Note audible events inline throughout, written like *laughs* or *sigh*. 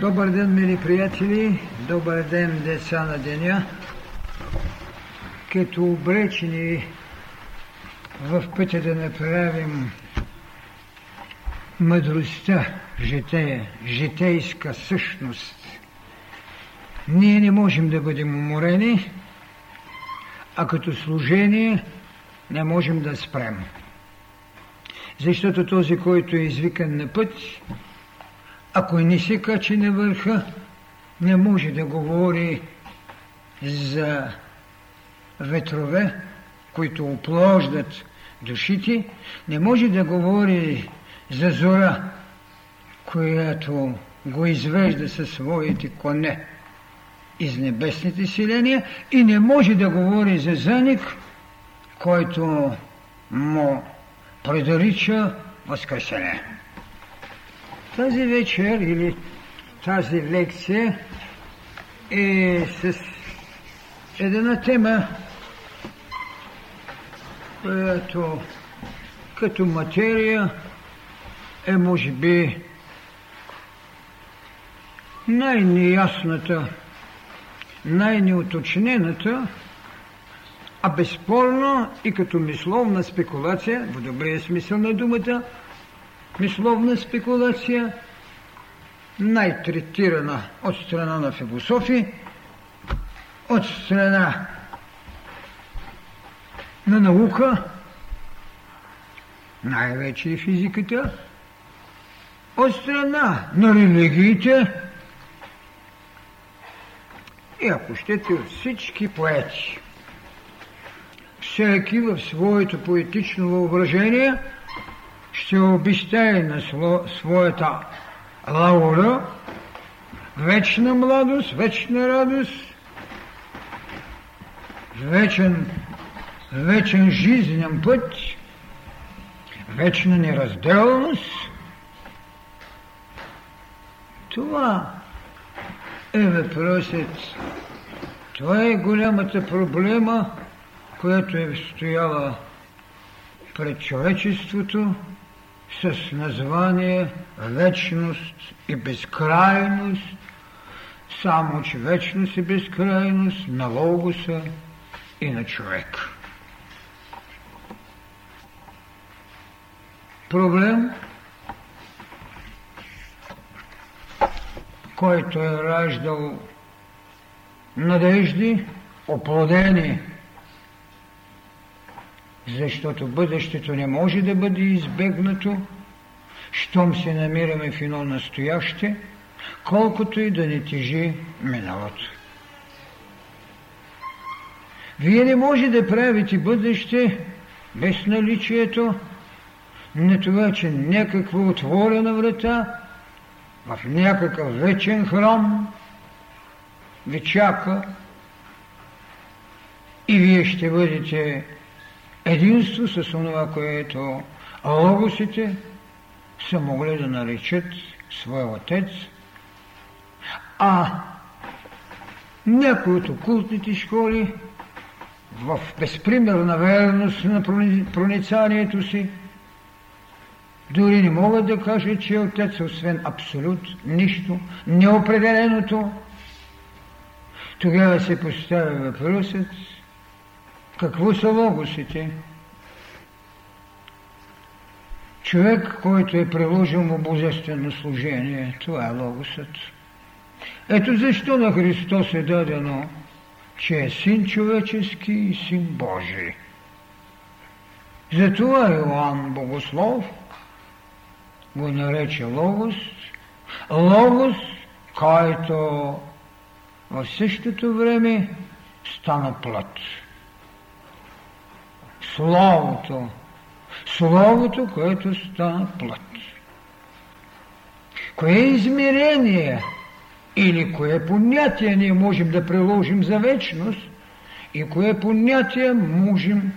Добър ден, мили приятели! Добър ден, деца на деня! Като обречени в пътя да направим мъдростта, житея, житейска същност, ние не можем да бъдем уморени, а като служение не можем да спрем. Защото този, който е извикан на път, ако не се качи на върха, не може да говори за ветрове, които оплождат душите, не може да говори за зора, която го извежда със своите коне из небесните селения и не може да говори за заник, който му предрича възкресение. Тази вечер или тази лекция е с една тема, която като материя е може би най-неясната, най-неуточнената, а безспорно и като мисловна спекулация, в добрия смисъл на думата, мисловна спекулация, най-третирана от страна на философи, от страна на наука, най-вече и физиката, от страна на религиите и ако щете от всички поети. Всеки в своето поетично въображение – ще обещае на своята лаура вечна младост, вечна радост, вечен, вечен жизнен път, вечна неразделност. Това е въпросът. Това е голямата проблема, която е стояла пред човечеството с название вечност и безкрайност, само че вечност и безкрайност на Логоса и на човек. Проблем, който е раждал надежди, оплодени защото бъдещето не може да бъде избегнато, щом се намираме в едно настояще, колкото и да не тежи миналото. Вие не може да правите бъдеще без наличието на това, че някаква отворена врата в някакъв вечен храм ви чака и вие ще бъдете единство с това, което логосите са могли да наречат своя отец, а някои от окултните школи в безпримерна верност на проницанието си дори не могат да кажат, че отец, освен абсолют, нищо, неопределеното. Тогава се поставя въпросът какво са логосите? Човек, който е приложил му божествено служение, това е логосът. Ето защо на Христос е дадено, че е син човечески и син Божий. Затова Иоанн Богослов го нарече Логос, Логос, който в същото време стана плът. Словото. Словото, което стана плът. Кое измерение или кое понятие ние можем да приложим за вечност и кое понятие можем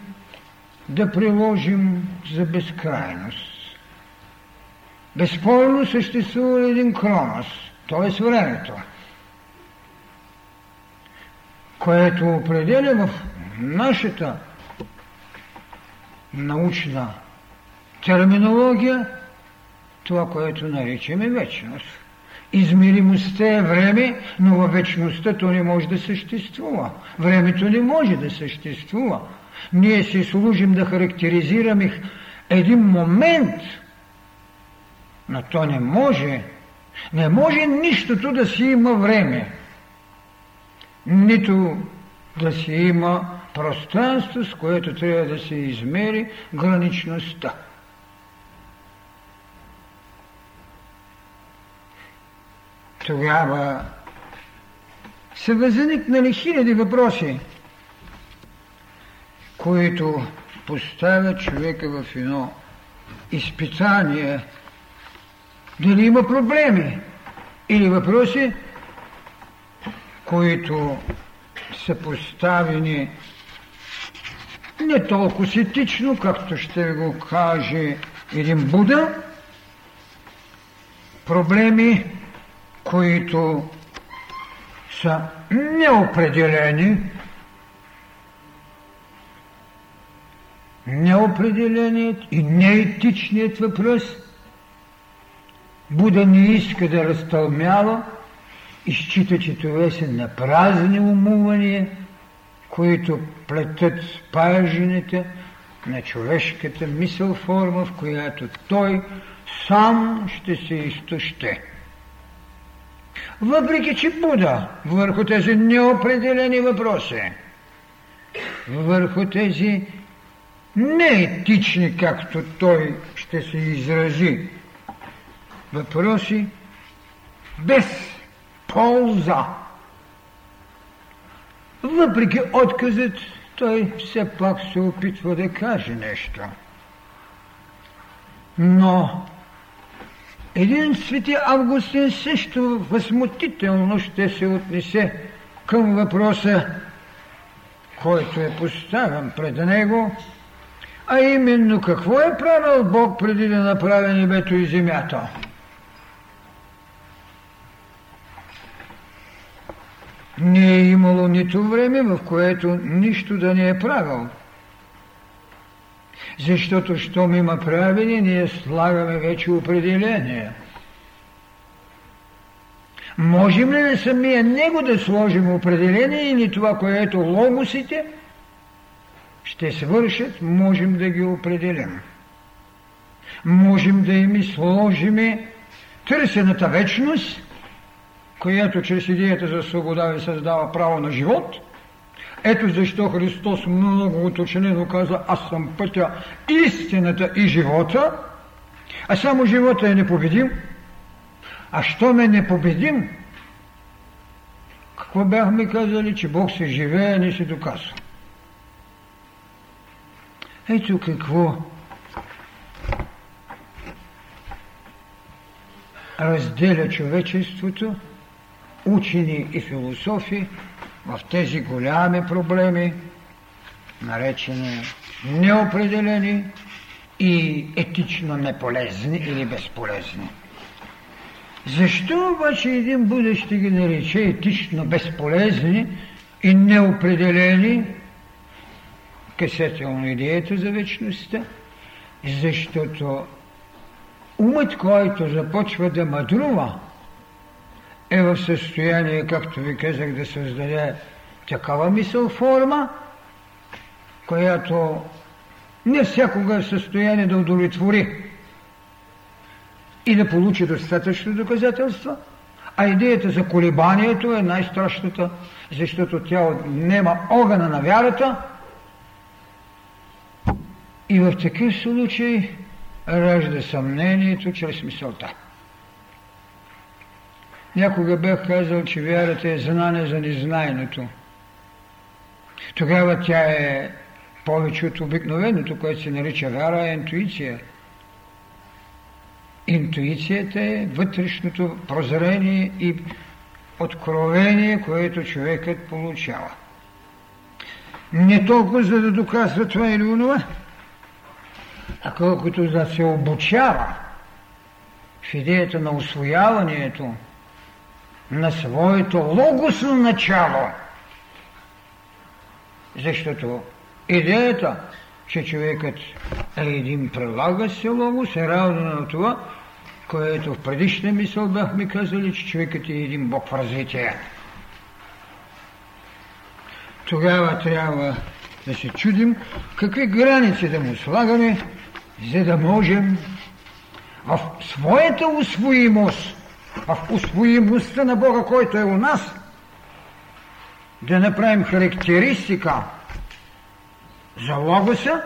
да приложим за безкрайност. Безспорно съществува един кронос, т.е. времето, което определя в нашата научна терминология това, което наричаме вечност. Измеримостта е време, но във вечността то не може да съществува. Времето не може да съществува. Ние се служим да характеризираме един момент, но то не може. Не може нищото да си има време. Нито да си има пространство, с което трябва да се измери граничността. Тогава са възникнали хиляди въпроси, които поставят човека в едно изпитание, дали има проблеми или въпроси, които са поставени не толкова сетично, както ще го каже един Буда, проблеми, които са неопределени, неопределеният и неетичният въпрос. Буда не иска да разтълмява и счита, че това са напразни умувания, които плетат спажените на човешката мисъл форма, в която той сам ще се изтоще. Въпреки, че Буда върху тези неопределени въпроси, върху тези неетични, както той ще се изрази, въпроси без полза. Въпреки отказът, той все пак се опитва да каже нещо. Но един свети Августин също възмутително ще се отнесе към въпроса, който е поставен пред него, а именно какво е правил Бог преди да направи небето и земята. Не е имало нито време, в което нищо да не е правил. Защото, щом има правени, ние слагаме вече определение. Можем ли на самия него да сложим определение или това, което логосите ще свършат, можем да ги определим. Можем да им сложим търсената вечност, която чрез идеята за свобода ви създава право на живот – ето защо Христос много уточнено каза, аз съм пътя, истината и живота, а само живота е непобедим. А що ме непобедим? Какво бяхме казали, че Бог се живее, не се доказва. Ето какво разделя човечеството, учени и философи, в тези голями проблеми, наречени неопределени и етично неполезни или безполезни. Защо обаче един Буда ще ги нарече етично безполезни и неопределени, касателно идеята за вечността? Защото умът, който започва да мъдрува, е в състояние, както ви казах, да създаде такава мисъл форма, която не всякога е в състояние да удовлетвори и да получи достатъчно доказателства, а идеята за колебанието е най-страшната, защото тя отнема огъна на вярата и в такъв случай ражда съмнението чрез мисълта. Някога бях казал, че вярата е знание за незнайното. Тогава тя е повече от обикновеното, което се нарича вяра, е интуиция. Интуицията е вътрешното прозрение и откровение, което човекът получава. Не толкова за да доказва това или онова, а колкото да се обучава в идеята на освояването, на своето логосно начало. Защото идеята, че човекът е един прилага се логос, е равна на това, което в предишна мисъл бяхме казали, че човекът е един Бог в развитие. Тогава трябва да се чудим какви граници да му слагаме, за да можем в своята усвоимост, в усвоимостта на Бога, който е у нас, да направим характеристика за логоса,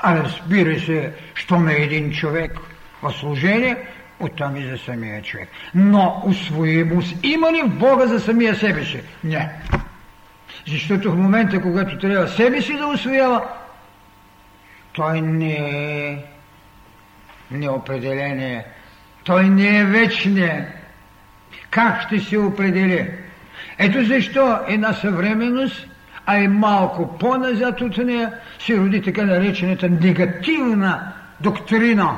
а разбира се, що на един човек в служение, оттам и за самия човек. Но усвоимост има ли в Бога за самия себе си? Не. Защото в момента, когато трябва себе си да освоява, той не е неопределение. Той не е вечния. Как ще се определи? Ето защо една съвременност, а и малко по-назад от нея, се роди така наречената негативна доктрина.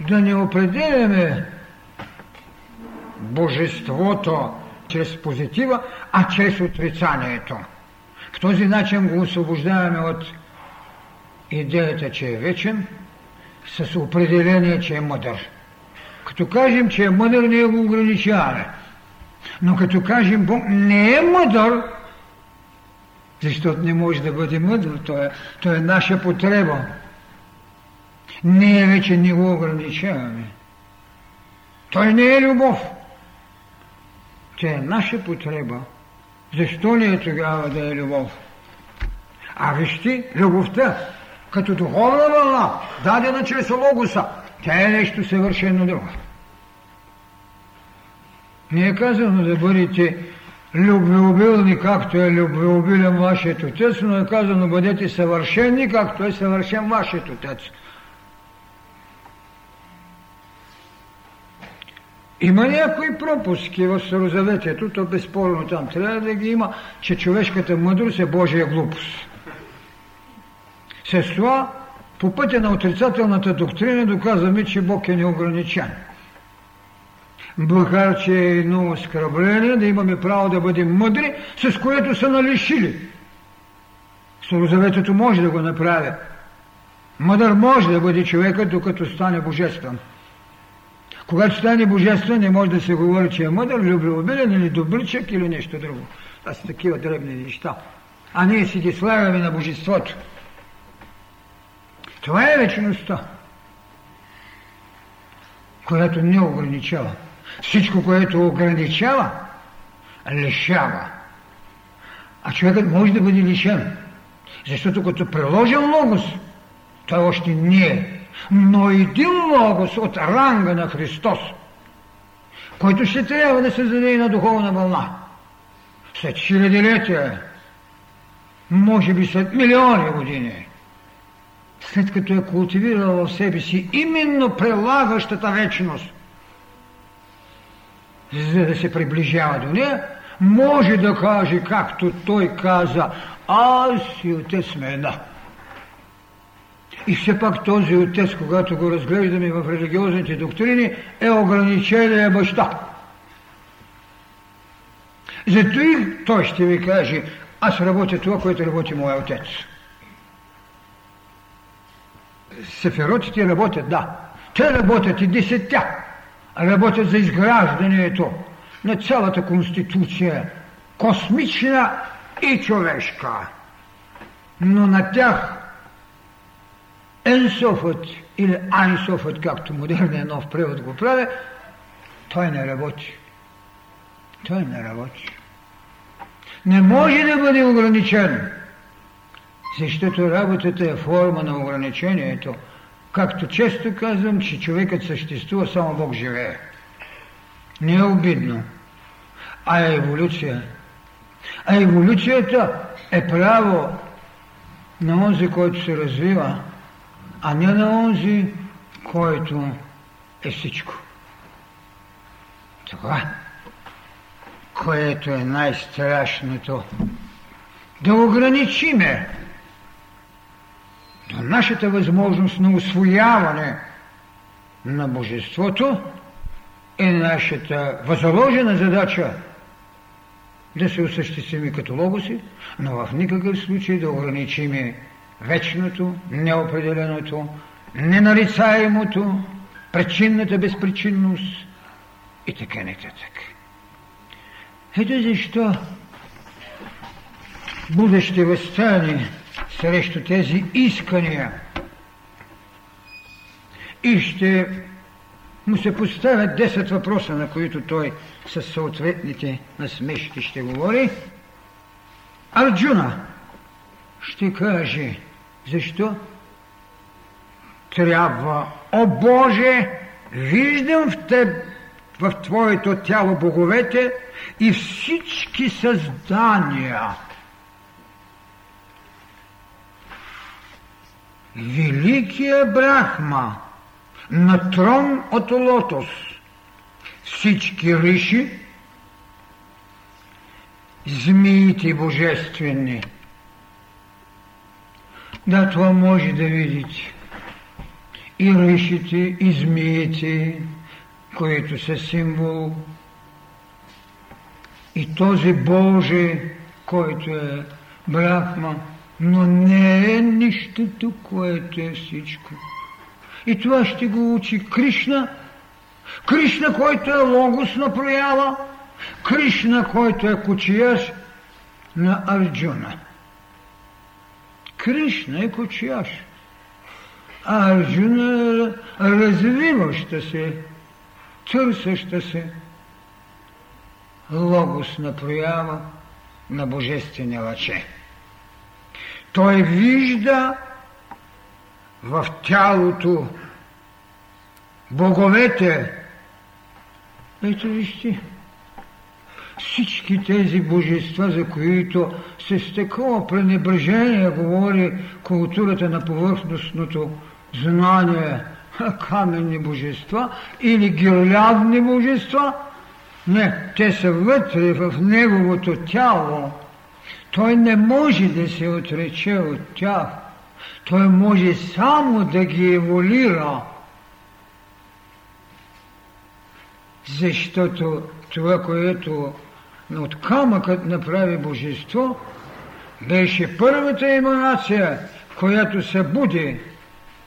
Да не определяме божеството чрез позитива, а чрез отрицанието. В този начин го освобождаваме от идеята, че е вечен, с определение, че е мъдър. Като кажем, че е мъдър, ние го ограничаваме. Но като кажем, Бог не е мъдър, защото не може да бъде мъдър, то е, то е наша потреба. Ние вече не го ограничаваме. Той не е любов. Тя е наша потреба. Защо ли е тогава да е любов? А вижте, любовта, като духовна вълна, дадена чрез логоса, тя е нещо съвършено друго. Не е казано да бъдете любвеобилни, както е любвеобилен вашият отец, но е казано бъдете съвършени, както е съвършен вашият отец. Има някои пропуски в Старозаветието, то безспорно там трябва да ги има, че човешката мъдрост е Божия глупост. С това по пътя на отрицателната доктрина доказваме, че Бог е неограничен. Макар, че е едно оскърбление да имаме право да бъдем мъдри, с което са налишили. Старозаветето може да го направи. Мъдър може да бъде човекът, докато стане божествен. Когато стане божествен, не може да се говори, че е мъдър, любвеобилен или добричък или нещо друго. Това са такива дребни неща. А ние си ги слагаме на божеството. Това е вечността, която не ограничава. Всичко, което ограничава, лишава. А човекът може да бъде лишен. Защото като приложен логос, той още не е. Но един логос от ранга на Христос, който ще трябва да се заде на духовна вълна. След хилядилетия, може би след милиони години, след като е култивирал в себе си именно прилагащата вечност, за да се приближава до нея, може да каже, както той каза, аз и отец сме една. И все пак този отец, когато го разглеждаме в религиозните доктрини, е ограничение баща. Зато и той ще ви каже, аз работя това, което работи моя отец. Сеферотите работят, да. Те работят и десетя. Работят за изграждането на цялата конституция, космична и човешка. Но на тях Енсофът или Айнсофът, както модерният нов превод го прави, той не работи. Той не работи. Не може да бъде ограничен. Защото работата е форма на ограничението. Както често казвам, че човекът съществува, само Бог живее. Не е обидно, а е еволюция. А еволюцията е право на онзи, който се развива, а не на онзи, който е всичко. Това, което е най-страшното, да ограничиме до нашата възможност на освояване на Божеството е нашата възложена задача да се осъществими като логоси, но в никакъв случай да ограничиме вечното, неопределеното, ненарицаемото причинната безпричинност и така нататък. Ето защо Буда ще възстане срещу тези искания и ще му се поставят 10 въпроса, на които той с съответните насмешки ще говори. Арджуна ще каже, защо трябва, о Боже, виждам в теб, в Твоето тяло боговете и всички създания. Великия Брахма на трон от лотос, всички риши, змиите божествени. Да, това може да видите. И ришите, и змиите, които са символ. И този Боже, който е Брахма, но не е нищото, което е всичко. И това ще го учи Кришна. Кришна, който е логос на проява. Кришна, който е кучияш на Арджуна. Кришна е кучияш. А Арджуна е развиваща се, търсеща се логос на проява на божествения лъче. Той вижда в тялото боговете. Ето вижте, всички тези божества, за които с такова пренебрежение говори културата на повърхностното знание, каменни божества или гирлядни божества, не, те са вътре в неговото тяло. Той не може да се отрече от тях. Той може само да ги еволира. Защото това, което от камъкът направи божество, беше първата еманация, която се буди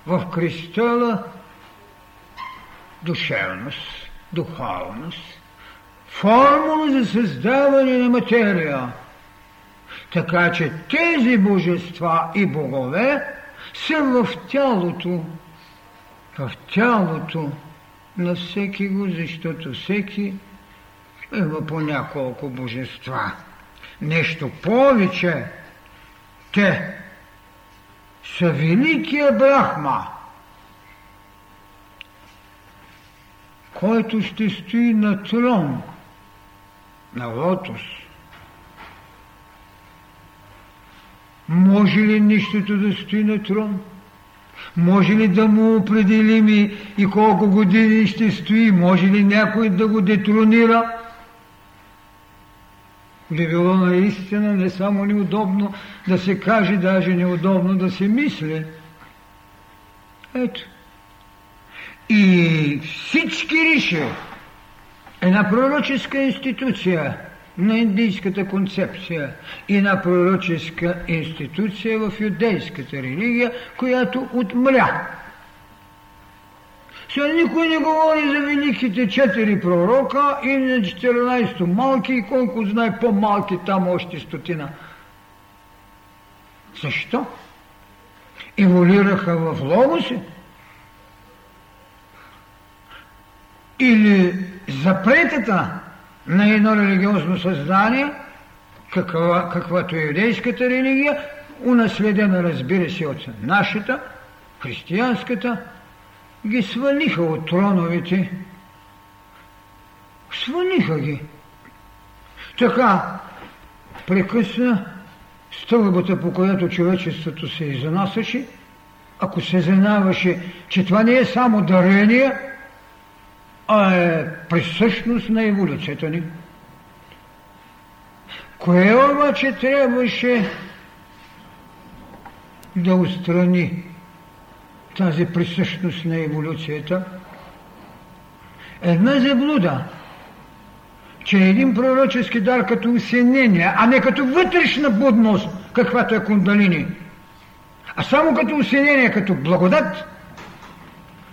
в кристала душевност, духовност, формула за създаване на материя. Така че тези божества и богове са в тялото, в тялото на всеки го, защото всеки има по няколко божества. Нещо повече, те са великия Брахма, който ще стои на трон, на лотос. Може ли нищото да стои на трон? Може ли да му определим и колко години ще стои? Може ли някой да го детронира? Би било наистина не само неудобно да се каже, даже неудобно да се мисли. Ето. И всички риши, една пророческа институция на индийската концепция и на пророческа институция в юдейската религия, която отмря. Сега никой не говори за великите четири пророка и на 14 малки и колко знае по-малки там още стотина. Защо? Еволираха в логоси? Или запретата на едно религиозно съзнание, каква, каквато е юдейската религия, унаследена, разбира се, от нашата, християнската, ги свалиха от троновете. Свалиха ги. Така прекъсна стълбата, по която човечеството се изнасяше, ако се знаваше, че това не е само дарение, а е присъщност на еволюцията ни. Кое обаче трябваше да устрани тази присъщност на еволюцията? Една заблуда, че един пророчески дар като усенение, а не като вътрешна будност, каквато е кундалини, а само като усенение, като благодат,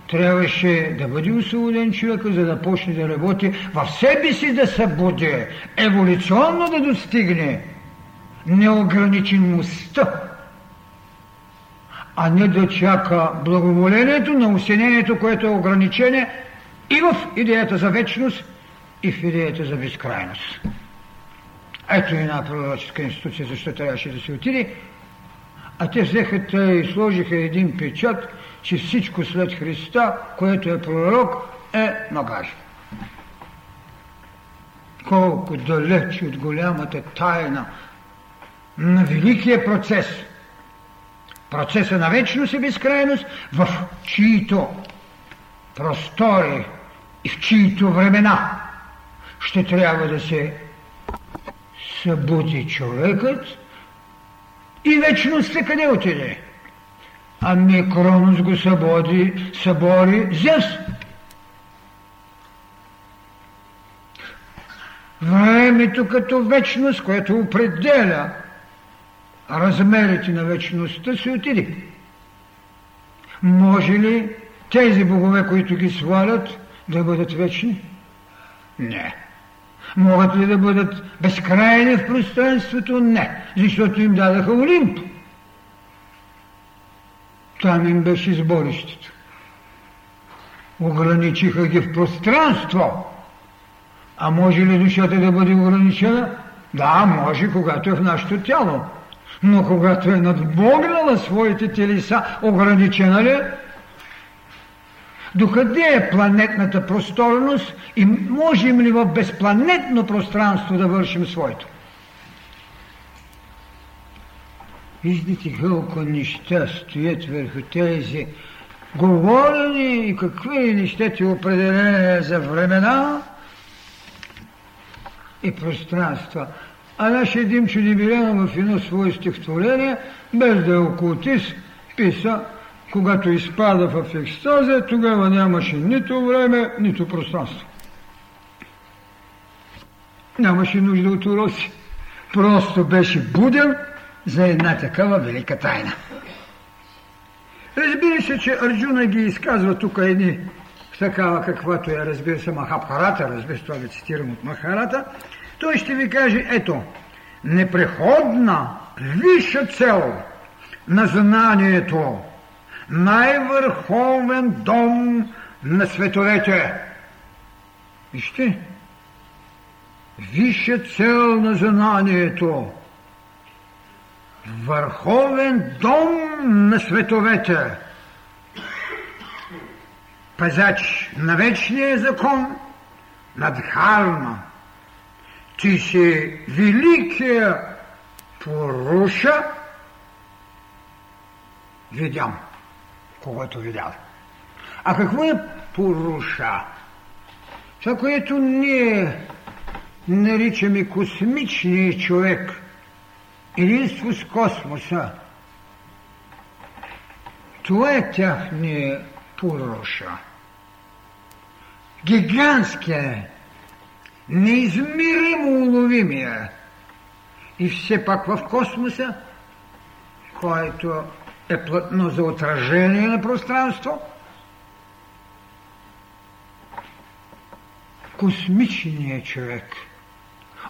трябваше да бъде освободен човека, за да почне да работи в себе си да събуди, еволюционно да достигне неограничеността, а не да чака благоволението на усенението, което е ограничение и в идеята за вечност, и в идеята за безкрайност. Ето една пророческа институция, защо трябваше да се отиде, а те взеха и сложиха един печат, че всичко след Христа, което е пророк, е нагажено. Колко далеч от голямата тайна на великия процес, процеса на вечност и безкрайност, в чието простори и в чието времена ще трябва да се събуди човекът и вечността къде отиде? Ами Кронос го събуди, събори Зевс. Времето като вечност, което определя размерите на вечността, се отиде. Може ли тези богове, които ги свалят, да бъдат вечни? Не. Могат ли да бъдат безкрайни в пространството? Не, защото им дадаха Олимп. Там им беше сборището. Ограничиха ги в пространство. А може ли душата да бъде ограничена? Да, може, когато е в нашето тяло. Но когато е надбогнала своите телеса, ограничена ли? Докъде е планетната просторност и можем ли в безпланетно пространство да вършим своето? Виждате колко неща стоят върху тези говорени и какви неща ти определения за времена и пространства. А нашия Димчо Димирянов в едно свое стихотворение, без да е окултист, писа, когато изпада в екстазия, тогава нямаше нито време, нито пространство. Нямаше нужда от уроци. Просто беше буден за една такава велика тайна. Разбира се, че Арджуна ги изказва тук едни такава каквато е, разбира се, Махабхарата, разбира се, това ви цитирам от Махарата, той ще ви каже, ето, непреходна, висша цел на знанието, най-върховен дом на световете. Вижте, висша цел на знанието, върховен дом на световете, пазач на вечния закон, на Дхарма. Ти си великия поруша, видям, когато видял. А какво е поруша? Това, което ние наричаме космичния човек – единство с космоса. Това е тяхния Пуроша. Гигантския, неизмеримо уловимия и все пак в космоса, който е плътно за отражение на пространство, космичният човек –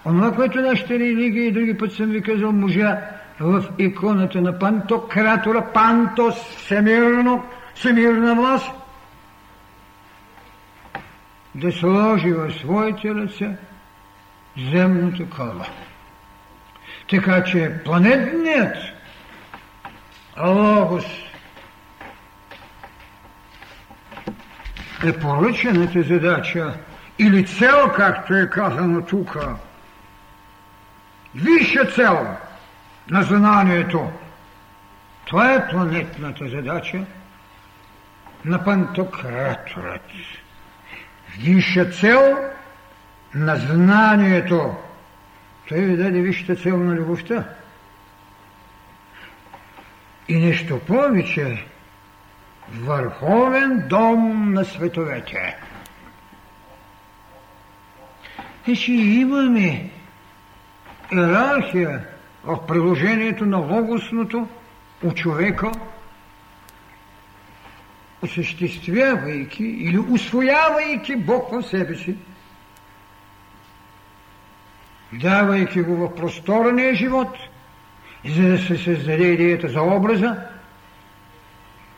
Онова, което нашите религии, и други път съм ви казал, можа в иконата на Пантократора, Пантос, всемирно, всемирна власт, да сложи в своите ръце земното кълба. Така че планетният Логос е поръчената задача или цел, както е казано тук, висша цел на знанието. Това е планетната задача на пантократорът. Висша цел на знанието. Той ви даде висшата цел на любовта. И нещо повече, върховен дом на световете. Значи имаме иерархия в приложението на логосното у човека осъществявайки или усвоявайки Бог в себе си, давайки го в просторния живот, за да се създаде идеята за образа,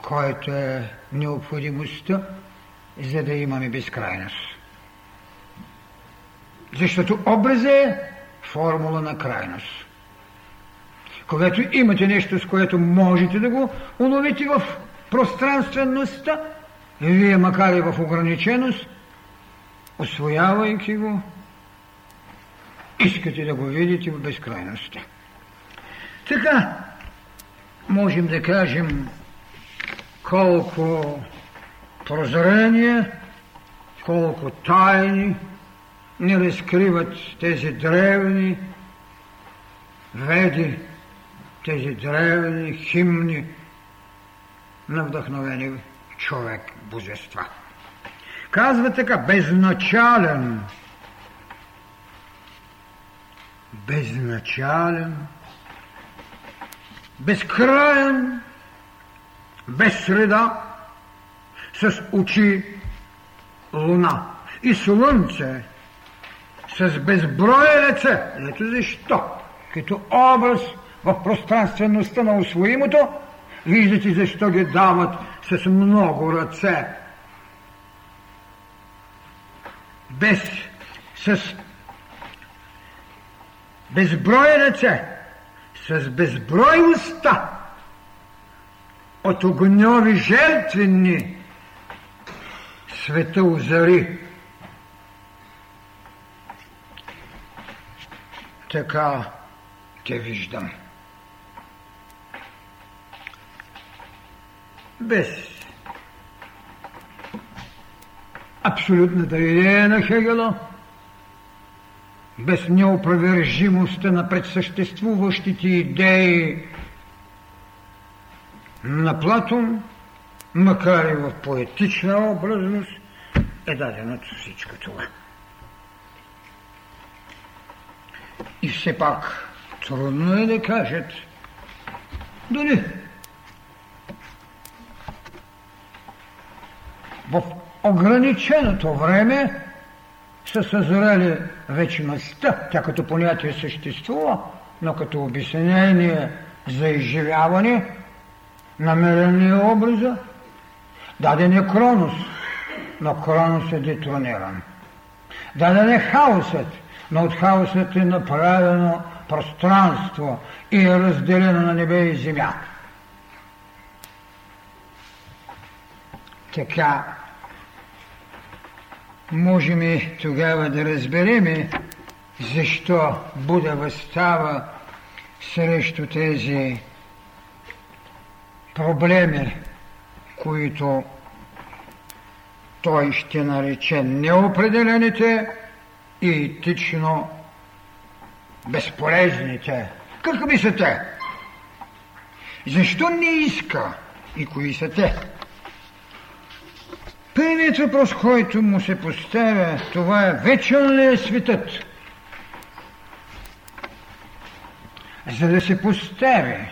който е необходимостта, за да имаме безкрайност. Защото образът е формула на крайност. Когато имате нещо, с което можете да го уловите в пространствеността, вие, макар и в ограниченост, освоявайки го, искате да го видите в безкрайността. Така, можем да кажем колко прозрение, колко тайни не разкриват тези древни веди, тези древни химни на вдъхновени човек божества. Казва така, безначален, безначален, безкраен, без среда, с очи луна и слънце, с безброе лице. Ето защо, като образ в пространствеността на освоимото, виждате защо ги дават с много ръце. Без, с безброй ръце, с безброй уста, от огньови жертвени света озари. Така те виждам. без абсолютната идея на Хегела, без неопровержимостта на предсъществуващите идеи на Платон, макар и в поетична образност, е даденото всичко това. И все пак трудно е да кажат, дали в ограниченото време са съзрели вечността. Тя като понятие съществува, но като обяснение за изживяване, намерение образа, даден е Кронос, но Кронос е детрониран. Даден е хаосът, но от хаосът е направено пространство и е разделено на небе и земя. Така можем и тогава да разбереме защо Буда възстава срещу тези проблеми, които той ще нарече неопределените и етично безполезните. Какви са те? Защо не иска и кои са те? Първият въпрос, който му се поставя, това е вечен ли е светът? За да се постави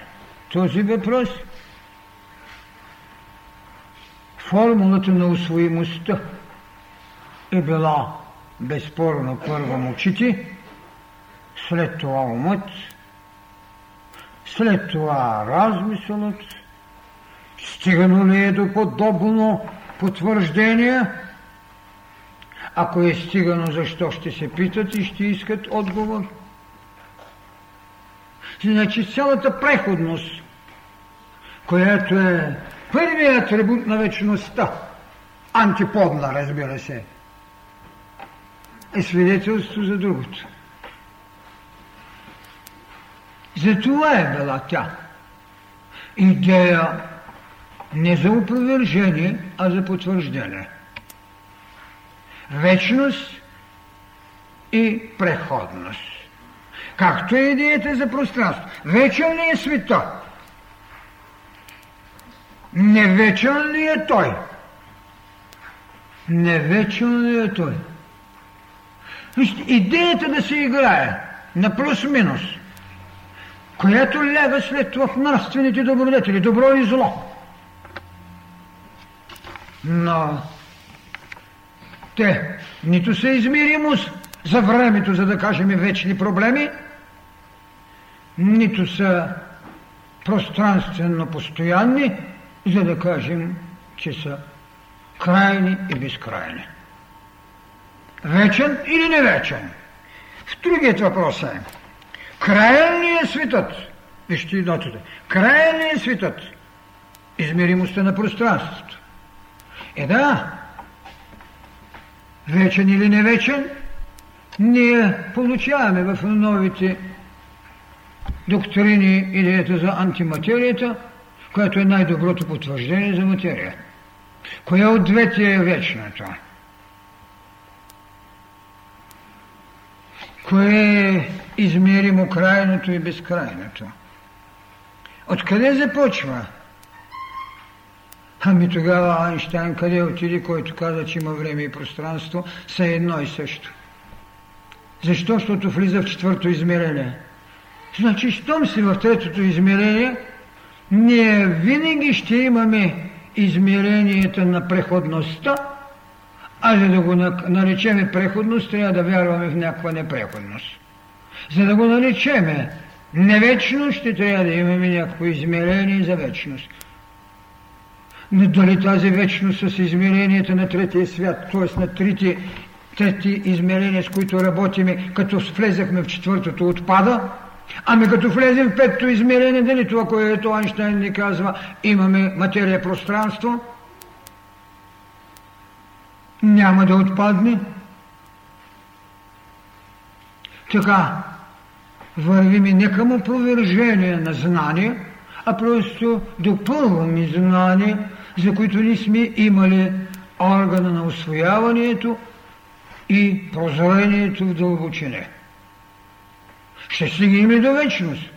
този въпрос, формулата на усвоимостта е била безспорно първо мочите, след това умът, след това размисълът, стигано ли е до подобно потвърждения. Ако е стигано, защо ще се питат и ще искат отговор? Значи цялата преходност, която е първият атрибут на вечността, антиподна, разбира се, е свидетелство за другото. За това е била тя. Идея не за опровержение, а за потвърждение. Вечност и преходност. Както е идеята за пространство. Вечен ли е света? Не вечен ли е той? Не вечен ли е той? Идеята да се играе на плюс-минус, която ляга след това в нравствените добродетели, добро и зло – Но те нито са измеримост за времето, за да кажем вечни проблеми, нито са пространствено постоянни, за да кажем, че са крайни и безкрайни. Вечен или не вечен? В другият въпрос е, краен ли е светът? Вижте нотата. Краен ли е светът? Измеримостта на пространството. Е да, вечен или не вечен, ние получаваме в новите доктрини идеята за антиматерията, която е най-доброто потвърждение за материя. Коя от двете е вечното? Кое е измеримо крайното и безкрайното? Откъде започва? Ами тогава Айнштайн къде отиде, който каза, че има време и пространство, са едно и също. Защо? Защото влиза в четвърто измерение. Значи, щом си в третото измерение, ние винаги ще имаме измерението на преходността, а за да го наречеме преходност, трябва да вярваме в някаква непреходност. За да го наречеме невечно, ще трябва да имаме някакво измерение за вечност. Но дали тази вечност с измерението на третия свят, т.е. на трите, трети измерения, с които работиме, като влезахме в четвъртото, отпада, Ами като влезем в петото измерение, дали това, което Айнштайн ни казва, имаме материя пространство, няма да отпадне. Така, вървим не към опровержение на знание, а просто допълваме знание, за които не сме имали органа на освояването и прозрението в дълбочине. Ще стигнем и до вечност.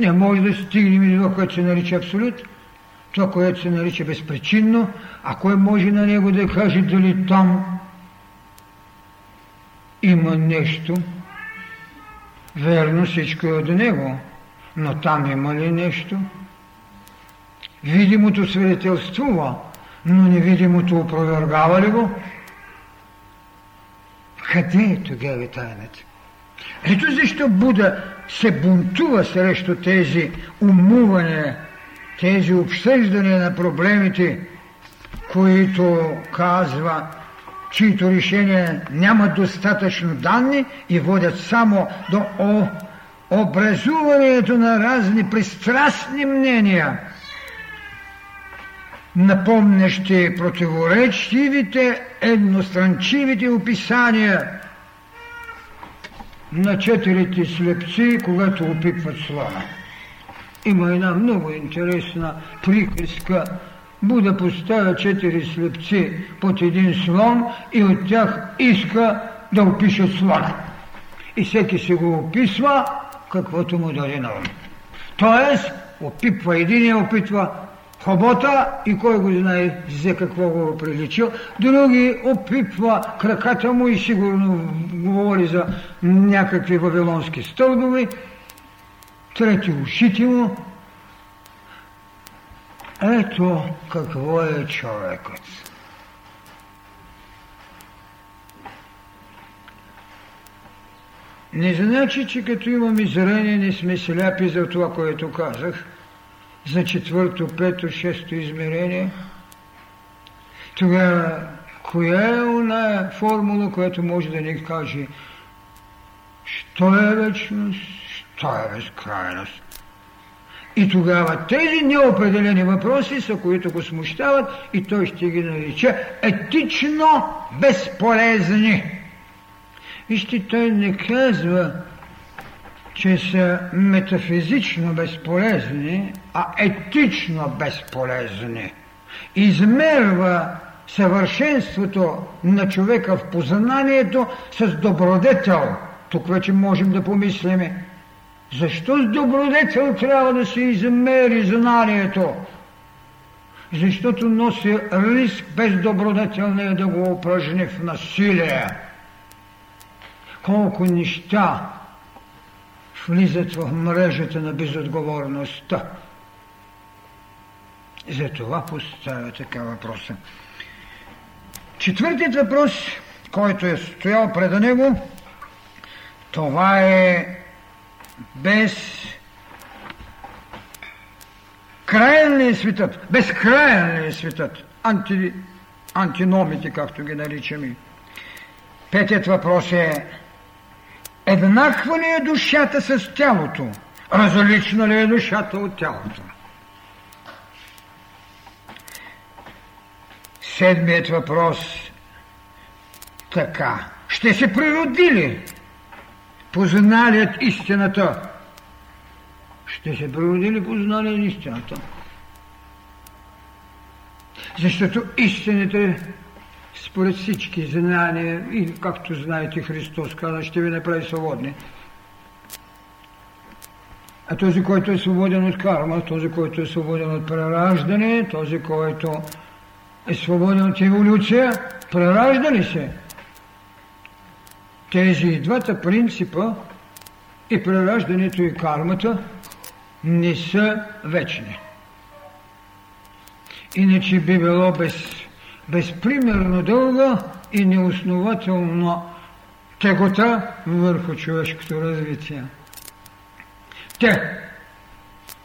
Не може да стигнем и до което се нарича абсолют, това, което се нарича безпричинно, а кой може на него да каже дали там има нещо. Верно, всичко е от него, но там има ли нещо? Видимото свидетелствува, но невидимото опровергава ли го? Къде е тогава тайната? Ето защо Буда се бунтува срещу тези умувания, тези обсъждания на проблемите, които казва, чието решения нямат достатъчно данни и водят само до образуването на разни пристрастни мнения, напомнящи противоречивите, едностранчивите описания – на четирите слепци, когато опипват слона. Има една много интересна приказка. Буда поставя четири слепци под един слон и от тях иска да опише слона. И всеки се го описва, каквото му даде на ум. Тоест, опипва един опитва хобота и кой го знае за какво го приличил. Други опипва краката му и сигурно говори за някакви вавилонски стълбови. Трети ушите му. Ето какво е човекът. Не значи, че като имаме зрение, не сме сляпи за това, което казах – за четвърто, пето, шесто измерение, тогава коя е она формула, която може да ни каже що е вечност, що е безкрайност. И тогава тези неопределени въпроси са, които го смущават и той ще ги нарича етично безполезни. Вижте, той не казва че са метафизично безполезни, а етично безполезни. Измерва съвършенството на човека в познанието с добродетел. Тук вече можем да помислиме. Защо с добродетел трябва да се измери знанието? Защото носи риск без добродетел не е да го упражни в насилие. Колко неща влизат в мрежата на безотговорността. За това поставя така въпроса. Четвъртият въпрос, който е стоял пред него, това е без краен ли е светът? Безкраен ли е светът? Анти, антиномите, както ги наричаме. Петият въпрос е еднаква ли е душата с тялото? Различна ли е душата от тялото? Седмият въпрос така. Ще се природили, позналият истината. Ще се природили, позналият истината. Защото истините според всички знания, и както знаете Христос каза, ще ви направи свободни. А този, който е свободен от карма, този, който е свободен от прераждане, този, който е свободен от еволюция, преражда ли се? Тези двата принципа и прераждането и кармата не са вечни. Иначе би било без, безпримерно дълга и неоснователно тегота върху човешкото развитие. Те,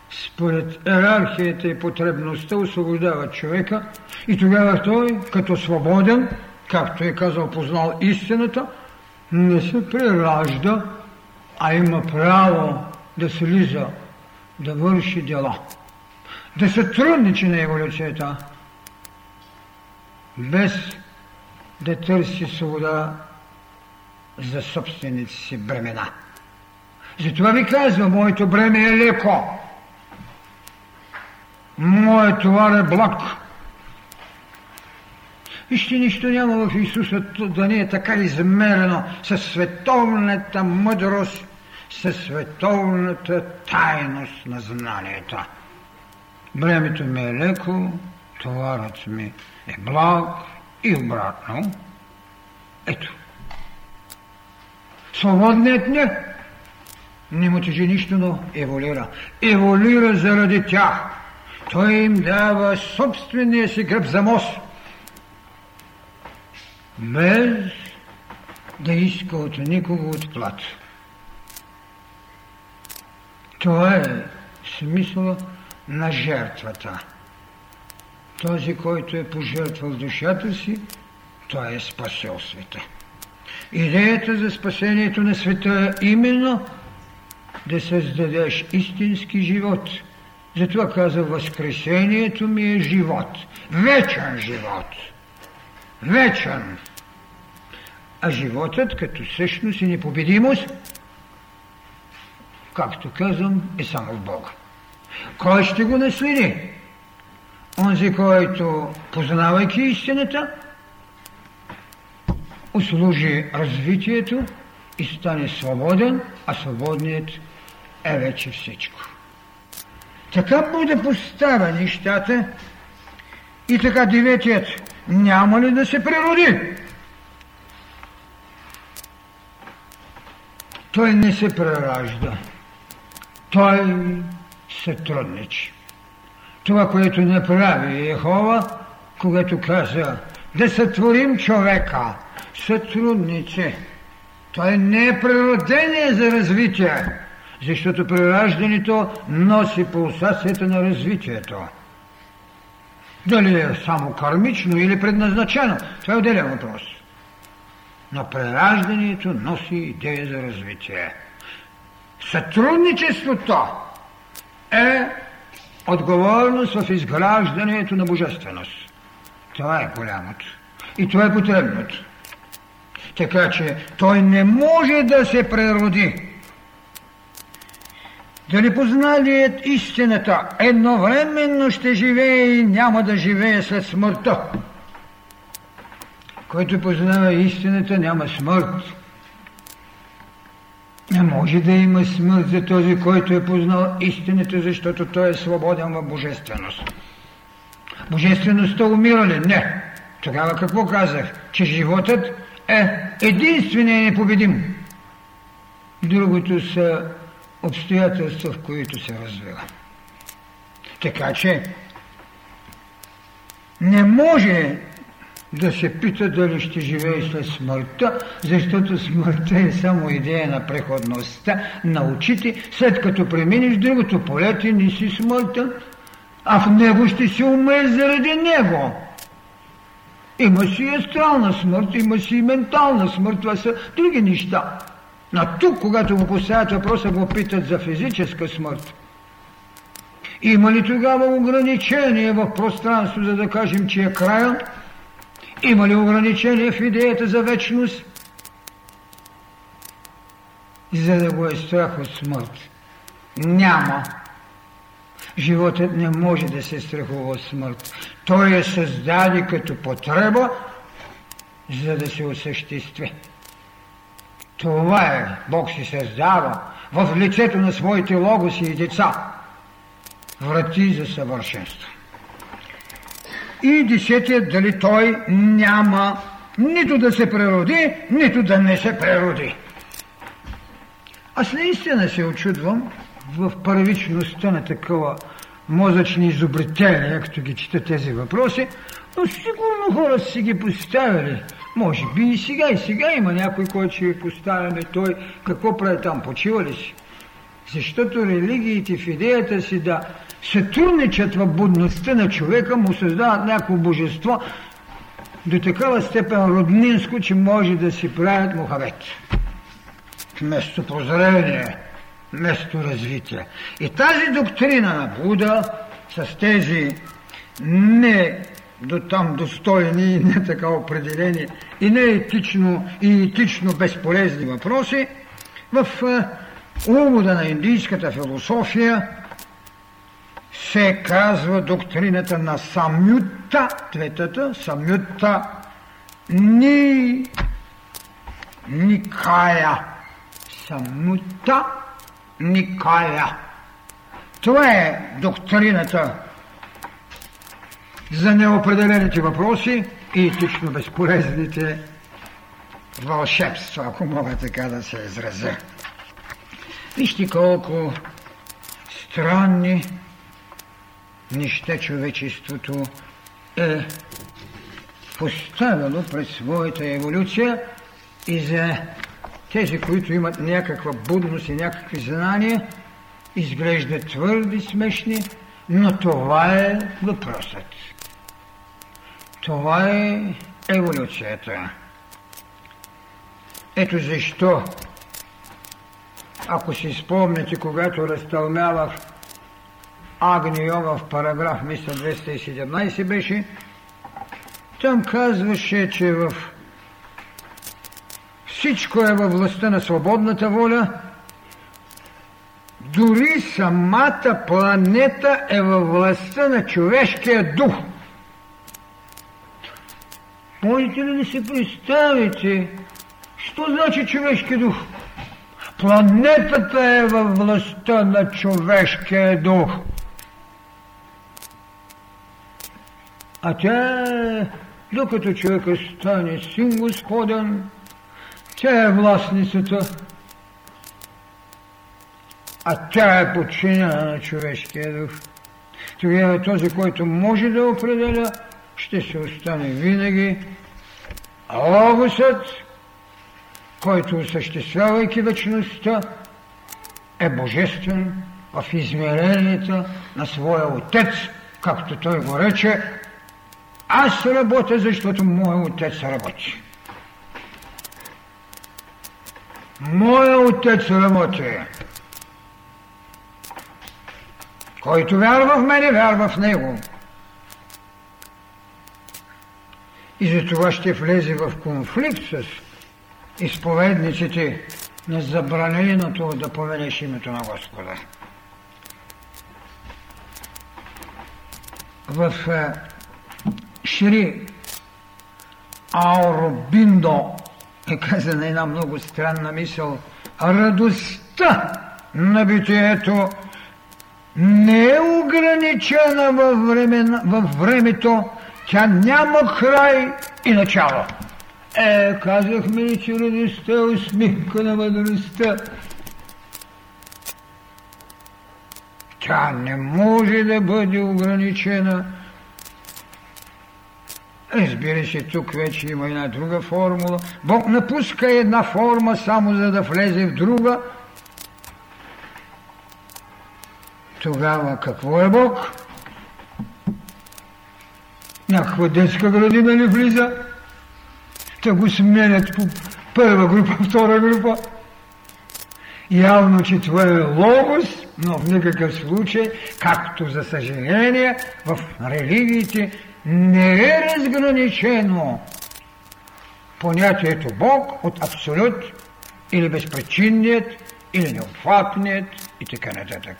според иерархията и потребността, освобождават човека и тогава той, като свободен, както е казал, познал истината, не се преражда, а има право да слиза, да върши дела да се трудничи на еволюцията, без да търси свобода за собствените си бремена. Затова ви казвам, моето бреме е леко. Моят товар е благ. Вижте, нищо няма в Исуса да не е така измерено със световната мъдрост, със световната тайност на знанието. Бремето ми е леко, товарът ми е благ и обратно. Ето. Свободният не. Не му тежи нищо, но еволюира. Еволюира заради тях. Той им дава собствения си гръб за мост. Без да иска от никого отплат. Това е смисъла на жертвата. Този, който е пожертвал душата си, той е спасил света. Идеята за спасението на света е именно да създадеш истински живот. Затова каза, Възкресението ми е живот. Вечен живот. Вечен. А животът като същност и непобедимост, както казвам, е само в Бога. Кой ще го наследи? Онзи, който, познавайки истината, услужи развитието и стане свободен, а свободният е вече всичко. Така буде поставя нещата и така деветият няма ли да се природи? Той не се преражда. Той сътрудничи. Това, което направи Ехова, когато каза да сътворим човека, сътрудниче. Той не е природение за развитие, защото прираждането носи пулсацията на развитието. Дали е само кармично или предназначено, това е отделен въпрос. Но прераждането носи идея за развитие. Сътрудничеството е отговорност в изграждането на божественост. Това е голямото. И това е потребното. Така че той не може да се прероди. Дали позналият истината едновременно ще живее и няма да живее след смъртта. Който познава истината, няма смърт. Не може да има смърт за този, който е познал истината, защото той е свободен в божественост. Божествеността умира ли? Не. Тогава какво казах? Че животът е единственият непобедим. Другото са обстоятелства, в които се развива. Така че не може да се пита дали ще живее след смъртта, защото смъртта е само идея на преходността. Научите, след като преминеш другото поле, ти не си смъртта, а в него ще си умре заради него. Има си астрална смърт, има си и ментална смърт, това са други неща. На тук, когато го поставят въпроса, го питат за физическа смърт. Има ли тогава ограничение в пространство, за да кажем, че е края? Има ли ограничение в идеята за вечност? За да го е страх от смърт. Няма. Животът не може да се страхува от смърт. Той е създаде като потреба, за да се осъществи. Това е. Бог си създава в лицето на своите логоси и деца врати за съвършенство. И десетия дали той няма нито да се прероди, нито да не се прероди. Аз наистина се очудвам в първичността на такова мозъчни изобретения, като ги чета тези въпроси, но сигурно хора си ги поставили. Може би и сега, и сега има някой, който ще ви поставяме той какво прави там, почива ли си? Защото религиите в идеята си да сътрудничат в будността на човека, му създават някакво божество до такава степен роднинско, че може да си правят мухавет. Вместо прозрение, вместо развитие. И тази доктрина на Буда с тези не до там достойни и не така определени и не етично и етично безполезни въпроси в увода на индийската философия се казва доктрината на самюта, третата, самюта ни Никая. Самута Никая. Това е доктрината за неопределените въпроси и етично безполезните вълшебства, ако мога така да се изразя. Вижте колко странни неща човечеството е поставено пред своята еволюция и за тези, които имат някаква будност и някакви знания, изглеждат твърди смешни, но това е въпросът. Това е еволюцията. Ето защо, ако си спомняте, когато разтълмявах Агнио в параграф, мисля 217 беше, там казваше, че в всичко е във властта на свободната воля, дори самата планета е във властта на човешкия дух. Можете ли да си представите, що значи човешки дух? Планетата е във властта на човешкия дух. А тя, докато човека стане син Господен, тя е властницата, а тя е подчинена на човешкия дух. Тогава този, който може да определя, ще се остане винаги Логосът, който осъществявайки вечността, е божествен в измеренията на своя Отец, както той го рече, аз работя, защото моят Отец работи. Моя Отец работи. Който вярва в мене, вярва в Него. И за това ще влезе в конфликт с изповедниците на забраненото да повелиш името на Господа. В Шри Ауробиндо е казана една много странна мисъл. Радостта на битието не е ограничена във, време, във времето, тя няма край и начало. Е, казахме че радостта е усмивка на мъдростта. Тя не може да бъде ограничена Разбира се, тук вече има една друга формула. Бог напуска една форма само за да влезе в друга. Тогава какво е Бог? Някаква детска градина ли влиза? Та го сменят по първа група, *laughs* втора група. Явно, че това е логос, но в никакъв случай, както за съжаление, в религиите не е разграничено понятието Бог от абсолют или безпричинният, или необхватният и така нататък.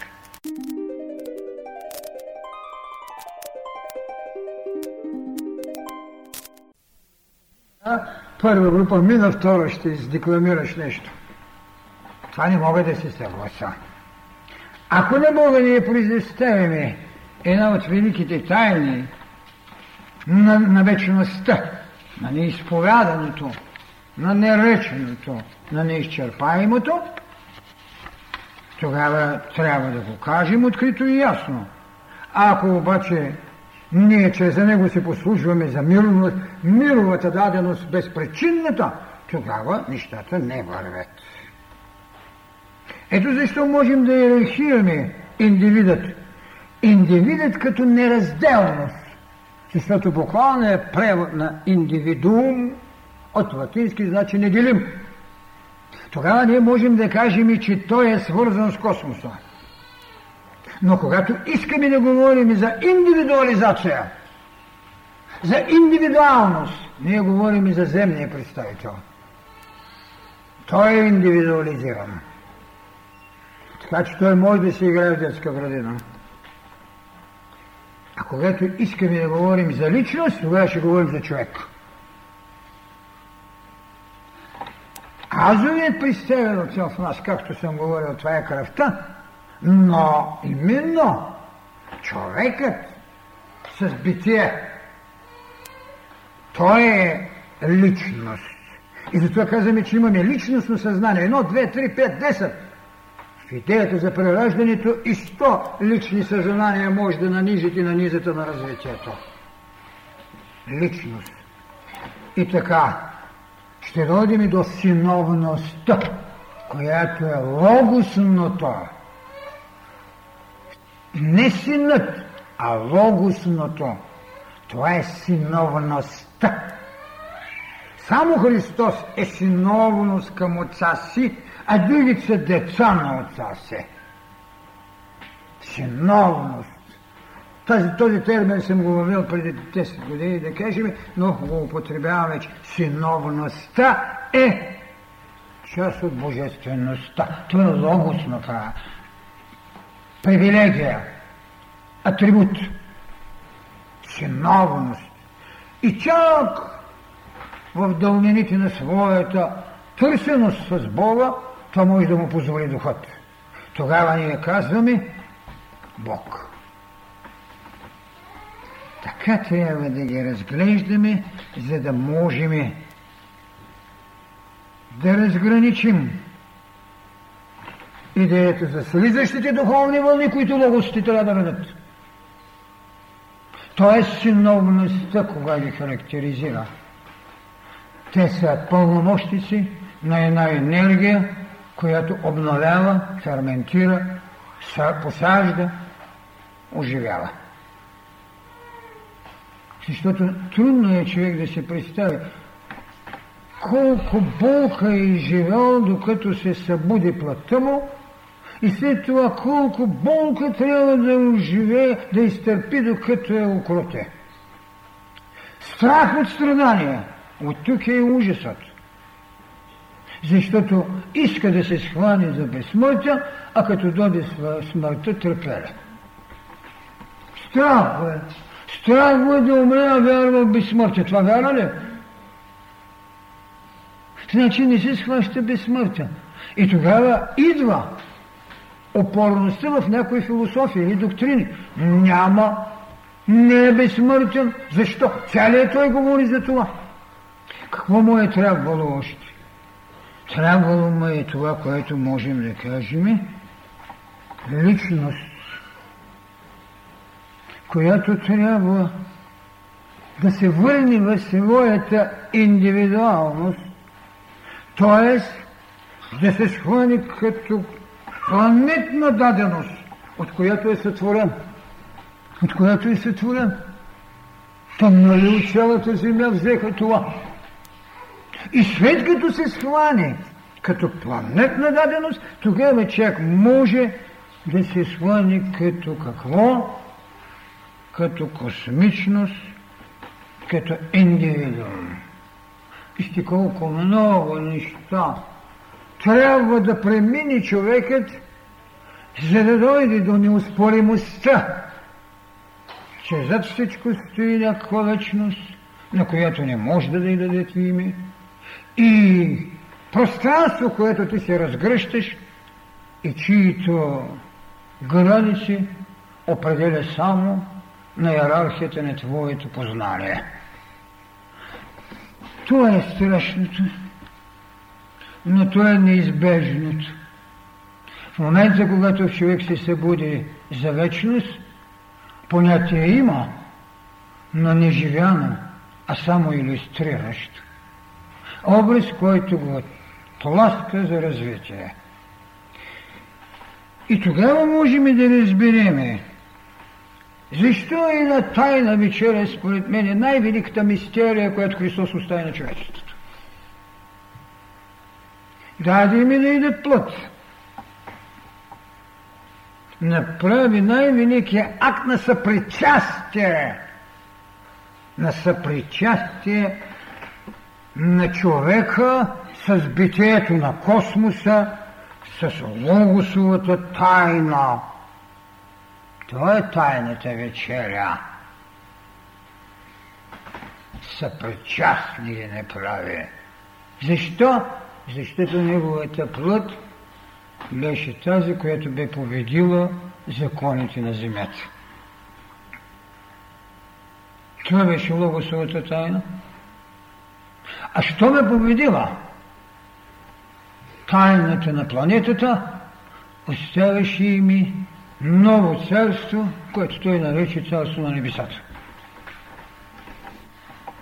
Първа група мина, втора ще издекламираш нещо. Това не мога да се съгласа. Ако не мога да я предоставим една от великите тайни на, на вечността, на неизповядането, на нереченото, на неизчерпаемото, тогава трябва да го кажем открито и ясно. Ако обаче ние чрез него се послужваме за мировата, мировата даденост безпричинната, тогава нещата не вървят. Ето защо можем да иерархираме индивидът. Индивидът като неразделност. Защото буквално е превод на индивидуум от латински значи неделим. Тогава ние можем да кажем, че той е свързан с космоса. Но когато искаме да говорим за индивидуализация, за индивидуалност, ние говорим и за земния представител. Той е индивидуализиран. Така че той може да се играе в детска градина. А когато искаме да говорим за личност, тогава ще говорим за човек. Азовият представител в нас, както съм говорил, това е кръвта, но именно човекът с битие, той е личност. И затова казваме, че имаме личностно съзнание. Едно, две, три, пет, десет. Идеята за прераждането и сто лични съзнания може да нанижите на низата на развитието. Личност. И така, ще родим и до синовността, която е логосното. Не синът, а логосното. Това е синовността. Само Христос е синовност към Отца си, а другите са деца на Отца си. Синовност. Този, този термин съм го въвел преди 10 години, да кажем, но го употребяваме, че синовността е част от божествеността. Това е логосната привилегия, атрибут, синовност. И чак в дълнините на своята търсеност с Бога, това може да му позволи духът. Тогава ние казваме Бог. Така трябва да ги разглеждаме, за да можем да разграничим идеята за слизащите духовни вълни, които логосите трябва да дадат. Тоест синовността, кога ги характеризира. Те са пълномощици на една енергия, която обновява, ферментира, посажда, оживява. Защото трудно е човек да се представи колко болка е изживял, докато се събуди плътта му и след това колко болка трябва да оживее, да изтърпи, докато е окроте. Страх от страдания. От тук е ужасът. Защото иска да се схване за безсмъртя, а като доде смъртта търпеля. Страх е. Страх е да умре, а вярва в безсмъртие. Това вяра ли? Значи не се схваща безсмъртя. И тогава идва опорността в някои философии или доктрини. Няма, не е безсмъртен. Защо? Цялият той говори за това. Какво му е трябвало още? Трябвало му е това, което можем да кажем, личност, която трябва да се върне в своята индивидуалност, т.е. да се схвани като планетна даденост, от която е сътворен. От която е сътворен. Там нали от цялата земя взеха това. И след като се схване като планетна даденост, тогава човек може да се схване като какво? Като космичност, като индивидуум. Вижте колко много неща трябва да премини човекът, за да дойде до неуспоримостта, че зад всичко стои някаква вечност, на която не може да дай дадете име, и пространство, което ти се разгръщаш и чието граници определя само на иерархията на твоето познание. Това е страшното, но това е неизбежното. В момента, когато човек се събуди за вечност, понятие има, но не живяно, а само иллюстриращо. Образ, който го тласка за развитие. И тогава можем да разбереме, защо е на тайна вечеря, според мен, е най-великата мистерия, която Христос остави на човечеството. Даде ми да иде плът. Направи най-великия акт на съпричастие. На съпричастие на човека с битието на космоса, с логосовата тайна. Това е тайната вечеря. Съпричастни ли не прави. Защо? Защото неговата плът беше тази, която бе победила законите на земята. Това беше логосовата тайна. А що ме победила? Тайната на планетата оставяше ми ново царство, което той нарече царство на небесата.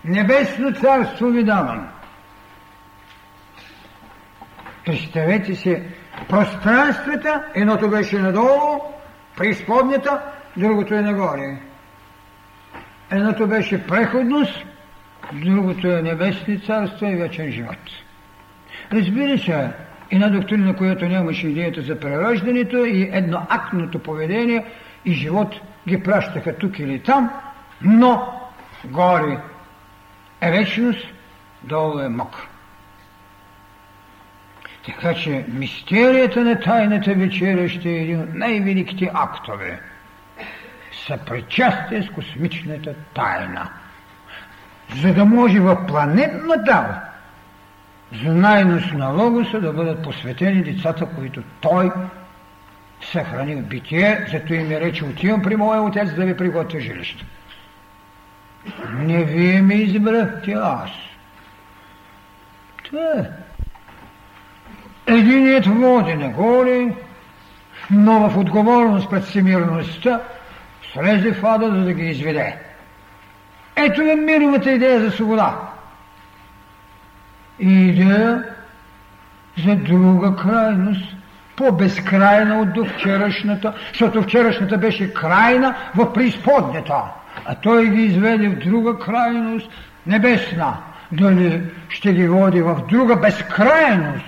Небесно царство ви давам. Представете се, пространствата, едното беше надолу, преизподнята, другото е нагоре. Едното беше преходност, другото е небесни царства и вечен живот. Разбира се, една доктрина, която нямаше идеята за прераждането и едноактното поведение и живот ги пращаха тук или там, но горе е вечност, долу е мок. Така че мистерията на тайната вечеря ще е един от най-великите актове. Съпричастие с космичната тайна – за да може в планетната знайност на Логоса да бъдат посветени децата, които той съхрани в битие, зато им е рече, отивам при моя отец да ви приготвя жилище. Не вие ме избрахте аз. Е. Единият води нагоре, но в отговорност пред всемирността слезе в ада, за да ги изведе. Ето е мировата идея за свобода. И идея за друга крайност, по-безкрайна от до вчерашната, защото вчерашната беше крайна в преизподнята, а той ги изведе в друга крайност, небесна. Дали ще ги води в друга безкрайност?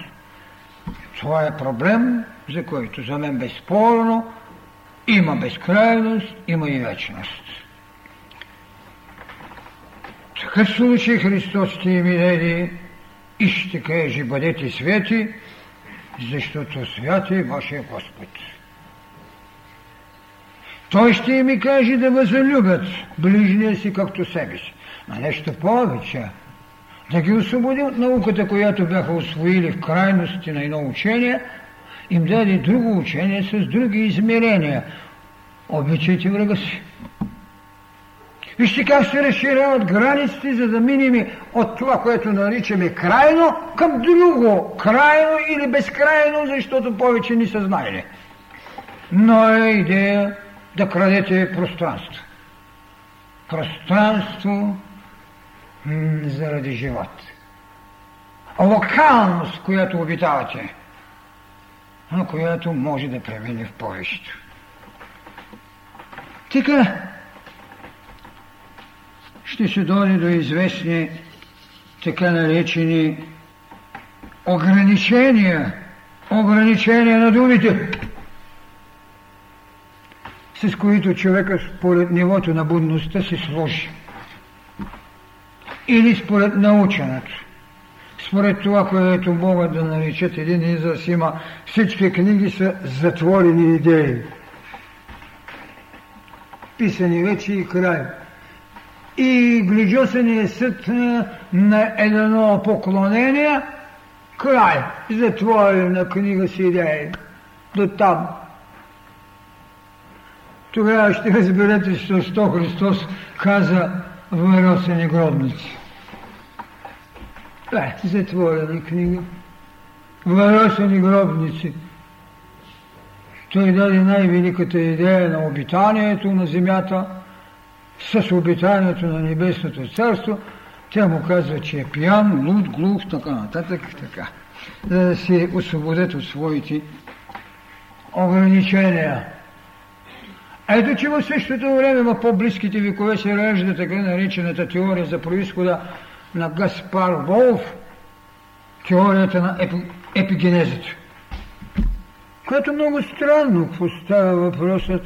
Това е проблем, за който за мен безспорно има безкрайност, има и вечност такъв случай Христос ще им даде и ще каже, бъдете свети, защото свят е вашия Господ. Той ще им каже да възлюбят ближния си както себе си. А нещо повече, да ги освободи от науката, която бяха освоили в крайности на едно учение, им даде друго учение с други измерения. Обичайте врага си. Вижте как се разширяват границите, за да минем от това, което наричаме крайно, към друго крайно или безкрайно, защото повече ни са знаели. Но е идея да крадете пространство. Пространство заради живот. Локалност, която обитавате, но която може да премине в повечето. Така, ще се дойде до известни така наречени ограничения, ограничения на думите, с които човека според нивото на будността се сложи. Или според наученото. Според това, което могат да наричат един израз, има всички книги са затворени идеи. Писани вече и край и глиджосания съд на едно поклонение, край, затворена книга си идеи. До там. Тогава ще разберете, що Христос каза въросени гробници. Е, затворена книга. Въросени гробници. Той даде най-великата идея на обитанието на земята – с обитанието на Небесното царство, тя му казва, че е пиян, луд, глух, така нататък, така. За да се освободят от своите ограничения. Ето, че в същото време, в по-близките векове се ражда така наречената теория за происхода на Гаспар Волф, теорията на епи, епигенезата. Което много странно поставя въпросът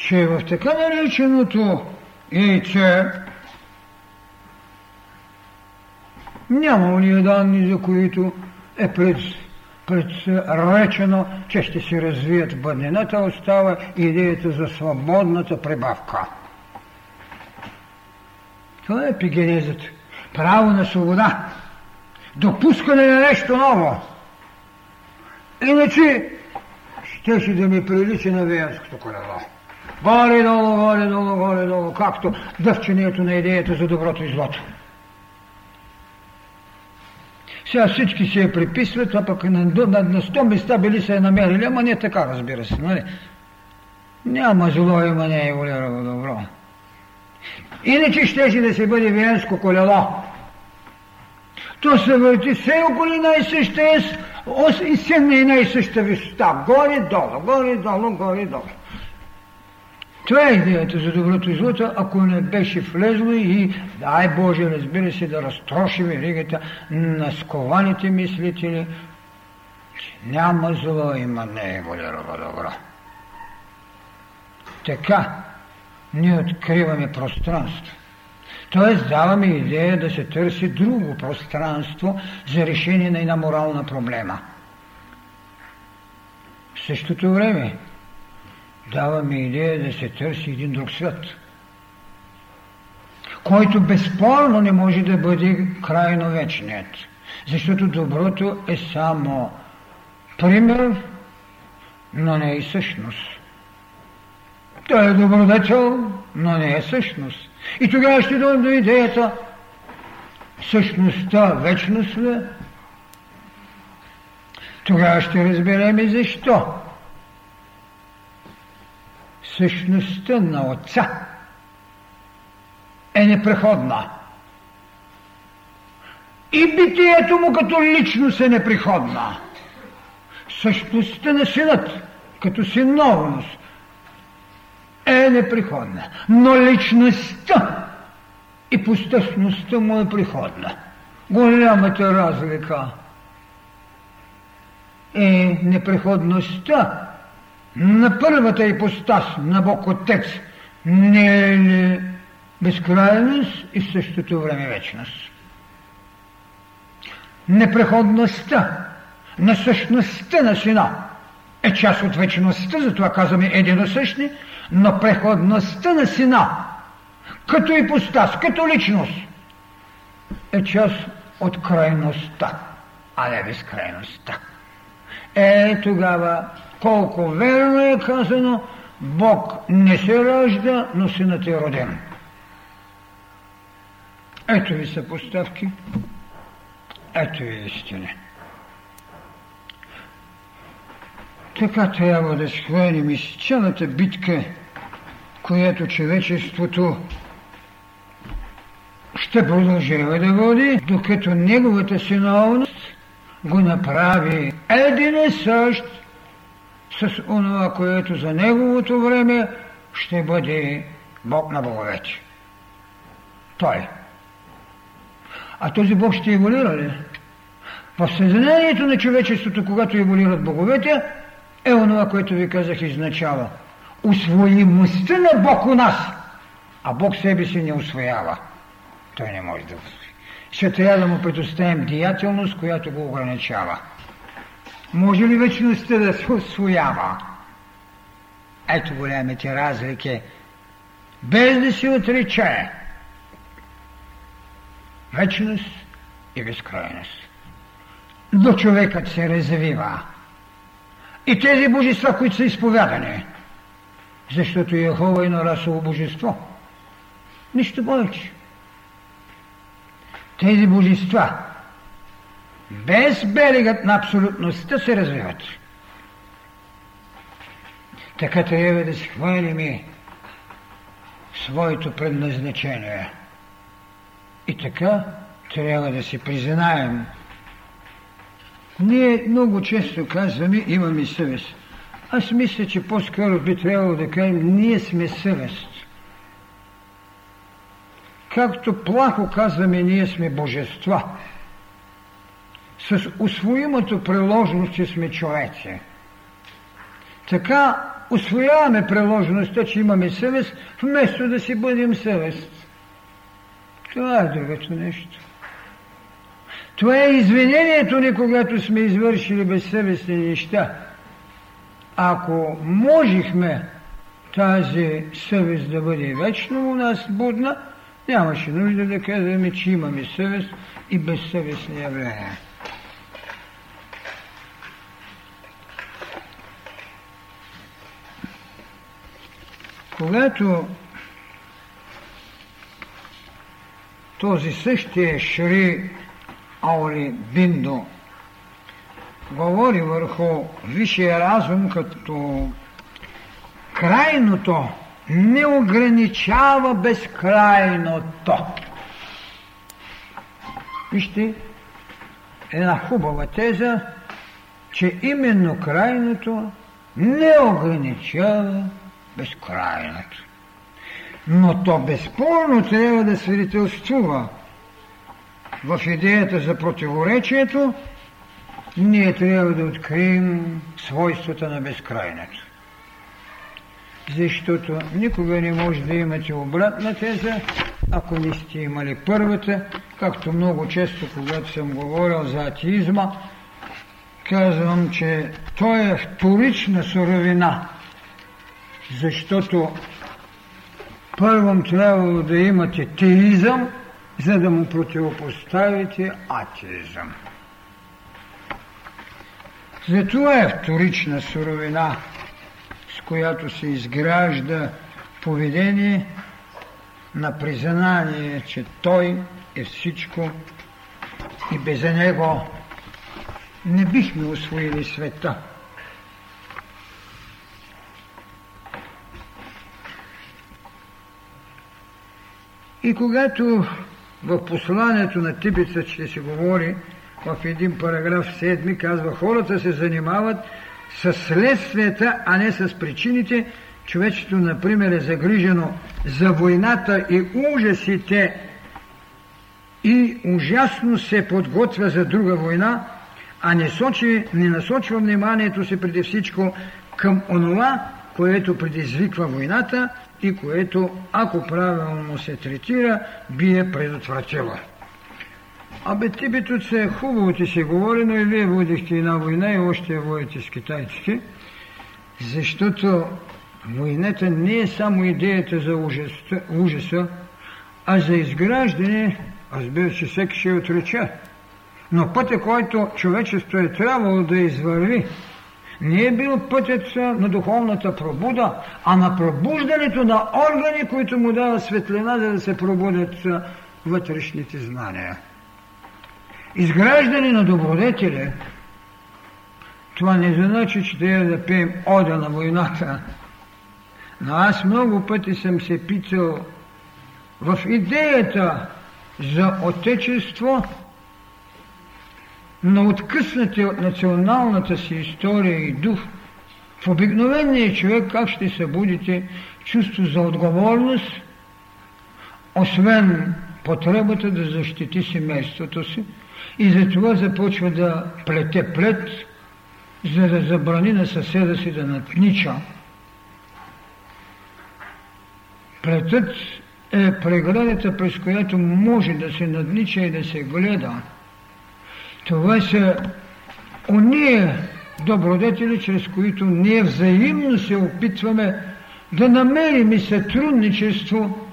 че в така нареченото яйце няма уния данни, за които е пред, предречено, че ще се развият бъднината, остава идеята за свободната прибавка. Това е епигенезът. Право на свобода. Допускане на нещо ново. Иначе щеше да ми прилича на веянското колело. Горе-долу, горе-долу, горе-долу, както дъвчението на идеята за доброто и злото. Сега всички се я приписват, а пък на, на, на 100 места били се я намерили, ама не така, разбира се, нали? Няма зло, има не е волерово добро. Иначе щеше да се бъде виенско колело. То се върти все около най-съща и сенна и най-съща висота. Горе-долу, горе-долу, горе-долу. Това е идеята за доброто и злото, ако не беше влезло и, дай Боже, разбира се, да разтроши веригата на скованите мислители, няма зло, има него добро. Така, ние откриваме пространство. Тоест даваме идея да се търси друго пространство за решение на една морална проблема. В същото време даваме идея да се търси един друг свят, който безспорно не може да бъде крайно вечният, защото доброто е само пример, но не и същност. Той е добродетел, но не е същност. И тогава ще дойдем до идеята същността вечност ли? Тогава ще разберем и защо същността на Отца е непреходна. И битието му като личност е непреходна. Същността на синът като синовност е непреходна. Но личността и постъпността му е приходна. Голямата разлика е непреходността на първата ипостас на Бог Отец не е ли безкрайност и в същото време вечност? Непреходността на същността на Сина е част от вечността, затова казваме единосъщни, но преходността на Сина като ипостас, като личност е част от крайността, а не безкрайността. Е, тогава колко верно е казано, Бог не се ражда, но синът е роден. Ето ви са поставки, ето ви истини. Така трябва да схванем из цялата битка, която човечеството ще продължава да води, докато неговата синовност го направи един и същ с онова, което за неговото време ще бъде Бог на боговете. Той. А този Бог ще еволюира ли? В съзнанието на човечеството, когато еволюират боговете, е онова, което ви казах изначало. Усвоимостта на Бог у нас, а Бог себе си не освоява. Той не може да усвои. Ще трябва да му предоставим деятелност, която го ограничава. Може ли вечността да се освоява? Ето големите разлики. Без да се отрича. Вечност и безкрайност. Но човекът се развива. И тези божества, които са изповядани, защото Яхова е расово божество. Нищо повече. Тези божества, без берегът на абсолютността се развиват. Така трябва да схвалим своето предназначение. И така трябва да си признаем. Ние много често казваме, имаме съвест. Аз мисля, че по-скоро би трябвало да кажем, ние сме съвест. Както плахо казваме, ние сме божества. С усвоимото приложност, че сме човеци. Така освояваме приложността, че имаме съвест, вместо да си бъдем съвест. Това е другото нещо. Това е извинението ни, когато сме извършили безсъвестни неща. Ако можехме тази съвест да бъде вечно у нас будна, нямаше нужда да казваме, че имаме съвест и безсъвестни явления. Когато този същия Шри Аули Биндо говори върху висшия разум като крайното не ограничава безкрайното. Вижте, една хубава теза, че именно крайното не ограничава безкрайното. Но то безспорно трябва да свидетелствува в идеята за противоречието, ние трябва да открием свойствата на безкрайното. Защото никога не може да имате обратна теза, ако не сте имали първата, както много често, когато съм говорил за атеизма, казвам, че той е вторична суровина, защото първом трябвало да имате теизъм, за да му противопоставите атеизъм. Затова е вторична суровина, с която се изгражда поведение на признание, че той е всичко и без него не бихме освоили света. И когато в посланието на Тибица ще се говори в един параграф 7, казва хората се занимават с следствията, а не с причините. Човечето, например, е загрижено за войната и ужасите и ужасно се подготвя за друга война, а не, сочи, не насочва вниманието си преди всичко към онова, което предизвиква войната и което, ако правилно се третира, би е предотвратило. Абе, Тибетът е хубаво ти се говори, но и вие водихте една война и още я водите с китайците, защото войната не е само идеята за ужаса, ужаса а за изграждане, разбира се, всеки ще отрече. Но пътя, който човечество е трябвало да извърви, не е бил пътят на духовната пробуда, а на пробуждането на органи, които му дават светлина, за да се пробудят вътрешните знания. Изграждане на добродетели, това не значи, че трябва да пеем ода на войната. Но аз много пъти съм се питал в идеята за отечество, но откъснати от националната си история и дух, в обикновения човек как ще събудите чувство за отговорност, освен потребата да защити семейството си и затова започва да плете плет, за да забрани на съседа си да наднича. Плетът е преградата, през която може да се наднича и да се гледа. Това са уния добродетели, чрез които ние взаимно се опитваме да намерим и сътрудничество,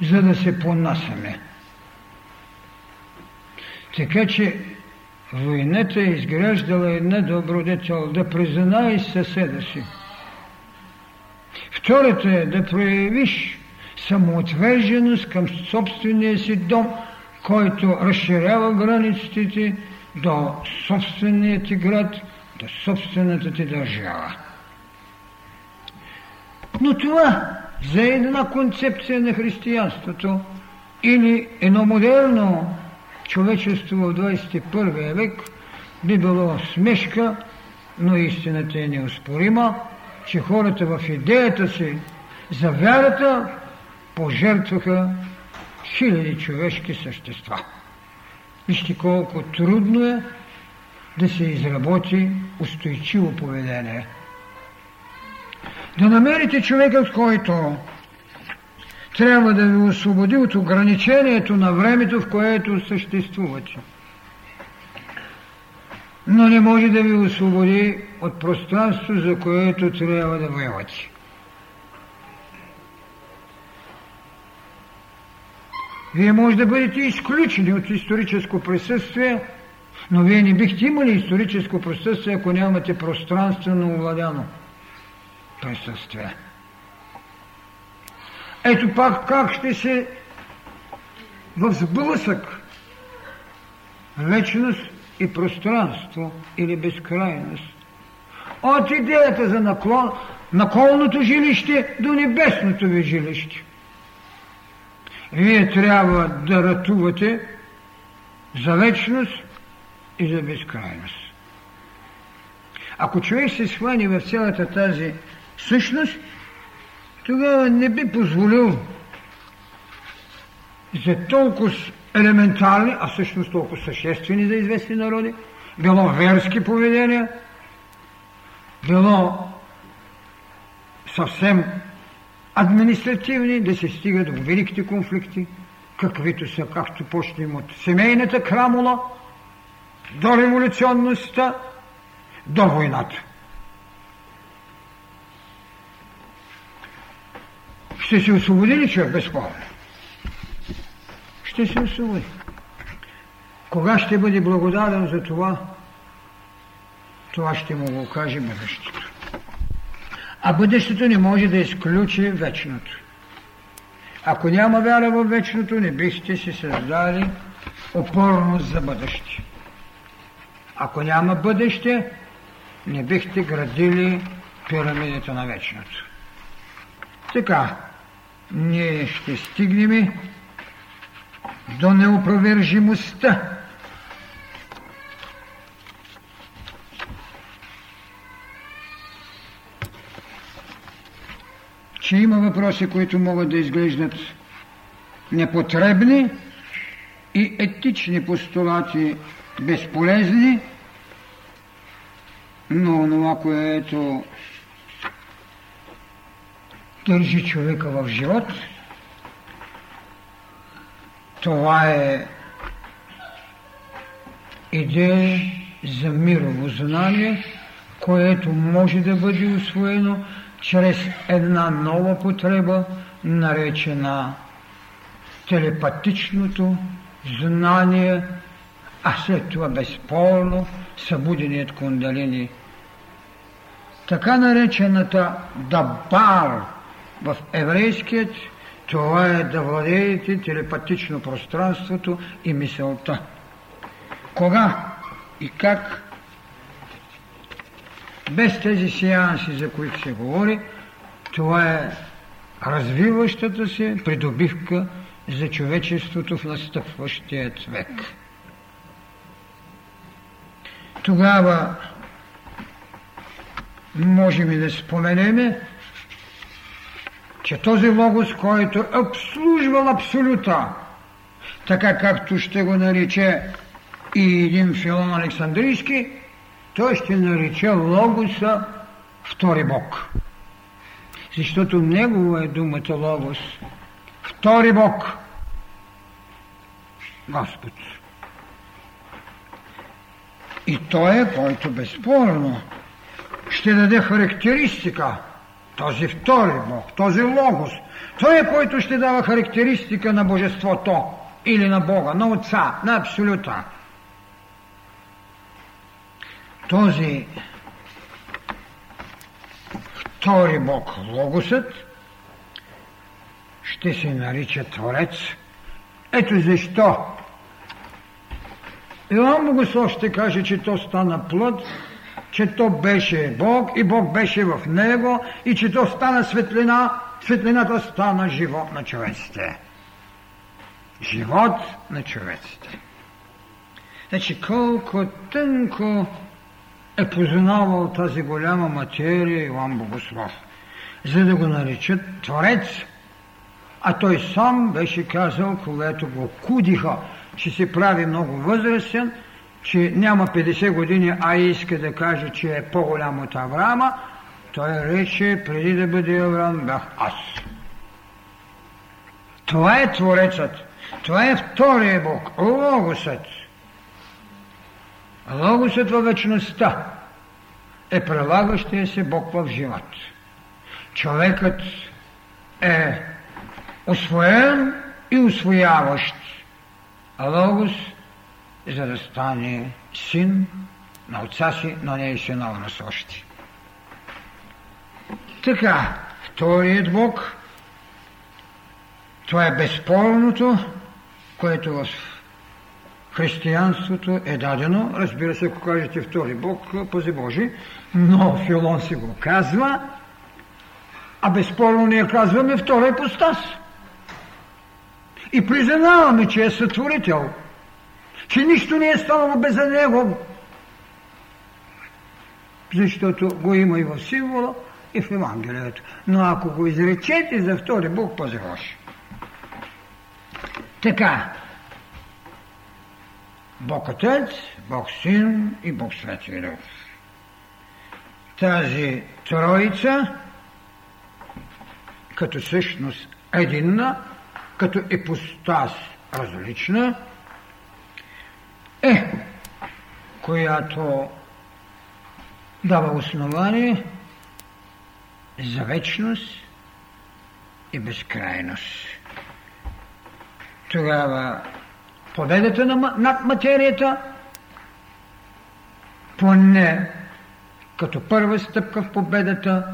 за да се понасяме. Така че войната е изграждала една добродетел да признаеш съседа си. Втората е да проявиш самоотверженост към собствения си дом, който разширява границите до собствения ти град, до собствената ти държава. Но това за една концепция на християнството или едно модерно човечество в 21 век би било смешка, но истината е неоспорима, че хората в идеята си за вярата пожертваха хиляди човешки същества. Вижте колко трудно е да се изработи устойчиво поведение. Да намерите човека, с който трябва да ви освободи от ограничението на времето, в което съществувате. Но не може да ви освободи от пространство, за което трябва да воевате. Вие може да бъдете изключени от историческо присъствие, но вие не бихте имали историческо присъствие, ако нямате пространствено овладяно присъствие. Ето пак как ще се в сблъсък вечност и пространство или безкрайност. От идеята за наклон, наколното жилище до небесното ви жилище. Вие трябва да ратувате за вечност и за безкрайност. Ако човек се схвани в цялата тази същност, тогава не би позволил за толкова елементарни, а всъщност толкова съществени за известни народи, било верски поведения, било съвсем административни, да се стига до великите конфликти, каквито са, както почнем от семейната крамола, до революционността, до войната. Ще се освободи ли човек безспорно? Ще се освободи. Кога ще бъде благодарен за това? Това ще му го каже бъдещето. А бъдещето не може да изключи вечното. Ако няма вяра в вечното, не бихте си създали опорност за бъдеще. Ако няма бъдеще, не бихте градили пирамидата на вечното. Така, ние ще стигнем до неопровержимостта че има въпроси, които могат да изглеждат непотребни и етични постулати безполезни, но това, което държи човека в живот, това е идея за мирово знание, което може да бъде освоено чрез една нова потреба, наречена телепатичното знание, а след това безспорно събуденият кундалини. Така наречената дабар в еврейският, това е да владеете телепатично пространството и мисълта. Кога и как без тези сеанси, за които се говори, това е развиващата се придобивка за човечеството в настъпващия век. Тогава можем и да споменеме, че този логос, който обслужвал абсолюта, така както ще го нарече и един филон Александрийски, той ще нарече логоса втори Бог. Защото негово е думата логос. Втори Бог. Господ. И той е, който безспорно ще даде характеристика този втори Бог, този Логос. Той е, който ще дава характеристика на Божеството или на Бога, на Отца, на Абсолюта. Този втори Бог, Логосът, ще се нарича Творец. Ето защо Иоанн Богослов ще каже, че то стана плът, че то беше Бог и Бог беше в него и че то стана светлина, светлината стана живот на човеците. Живот на човеците. Значи колко тънко е познавал тази голяма материя Иван Богослов, за да го наричат Творец. А той сам беше казал, когато го кудиха, че се прави много възрастен, че няма 50 години, а иска да каже, че е по-голям от Авраама, той рече, преди да бъде Авраам, бях аз. Това е Творецът. Това е втория Бог, Логосът. Логосът във вечността е прилагащия се Бог в живот. Човекът е освоен и освояващ. Логос за да стане син на отца си, но не е синал на сощи. Така, вторият Бог, това е безспорното, което в християнството е дадено. Разбира се, ако кажете втори Бог, пази Божи, но Филон си го казва, а безспорно ние казваме втора ипостас. И признаваме, че е сътворител – че нищо не е станало без него, защото го има и в символа, и в Евангелието. Но ако го изречете за втори Бог, пази лоши. Така, Бог Отец, Бог Син и Бог Свети Дух. Тази троица, като същност единна, като епостас различна, е, която дава основание за вечност и безкрайност. Тогава победата над материята, поне като първа стъпка в победата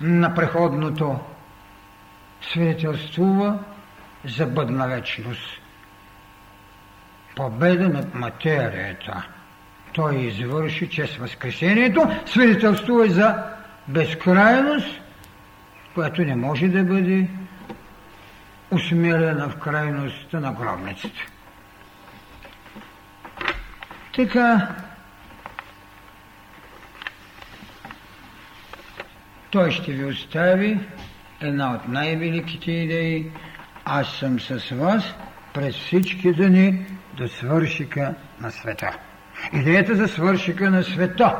на преходното, свидетелствува за бъдна вечност победа над материята. Той извърши чрез Възкресението, свидетелствува за безкрайност, която не може да бъде усмирена в крайността на гробницата. Така, той ще ви остави една от най-великите идеи. Аз съм с вас през всички дни до свършика на света. Идеята за свършика на света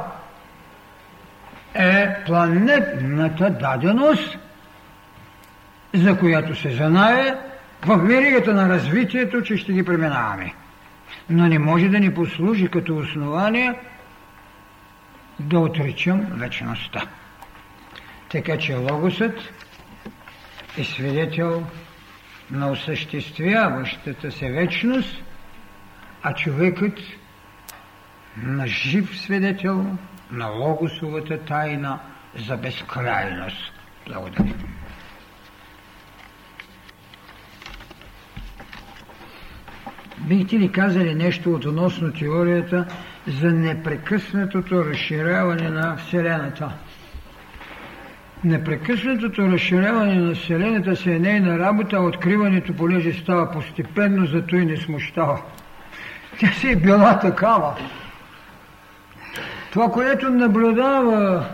е планетната даденост, за която се знае в веригата на развитието, че ще ги преминаваме. Но не може да ни послужи като основание да отричам вечността. Така че Логосът е свидетел на осъществяващата се вечност, а човекът на жив свидетел на логосовата тайна за безкрайност. Благодаря. Бихте ли казали нещо относно теорията за непрекъснатото разширяване на Вселената? Непрекъснатото разширяване на Вселената се е нейна работа, а откриването понеже става постепенно, зато и не смущава. Тя си е била такава. Това, което наблюдава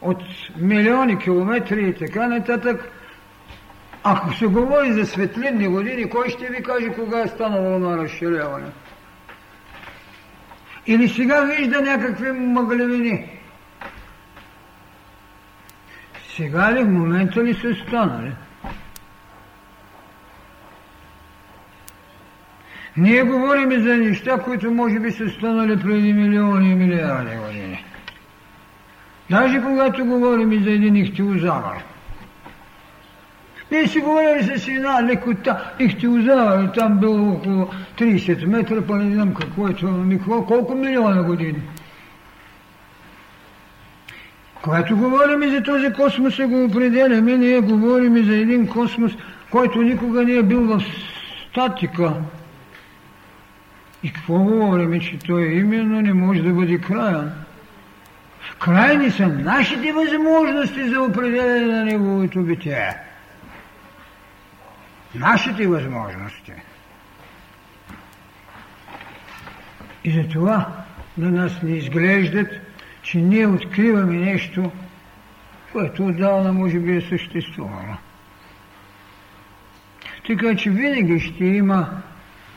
от милиони километри и така нататък, ако се говори за светлинни години, кой ще ви каже кога е станало на разширяване? Или сега вижда някакви мъглевини? Сега ли, в момента ли са станали? Ние говорим за неща, които може би са станали преди милиони и милиарди години. Даже когато говорим за един ихтиозавър. Ние си говорим с една лекота. Ихтиозавър там бил около 30 метра, па не знам какво е това, колко милиона години. Когато говорим за този космос и го определяме, ние говорим за един космос, който никога не е бил в статика. И какво говорим, че той именно не може да бъде краен? Крайни са нашите възможности за определение на неговото битие. Нашите възможности. И за това на нас не изглеждат че ние откриваме нещо, което отдавна може би е съществувало. Така че винаги ще има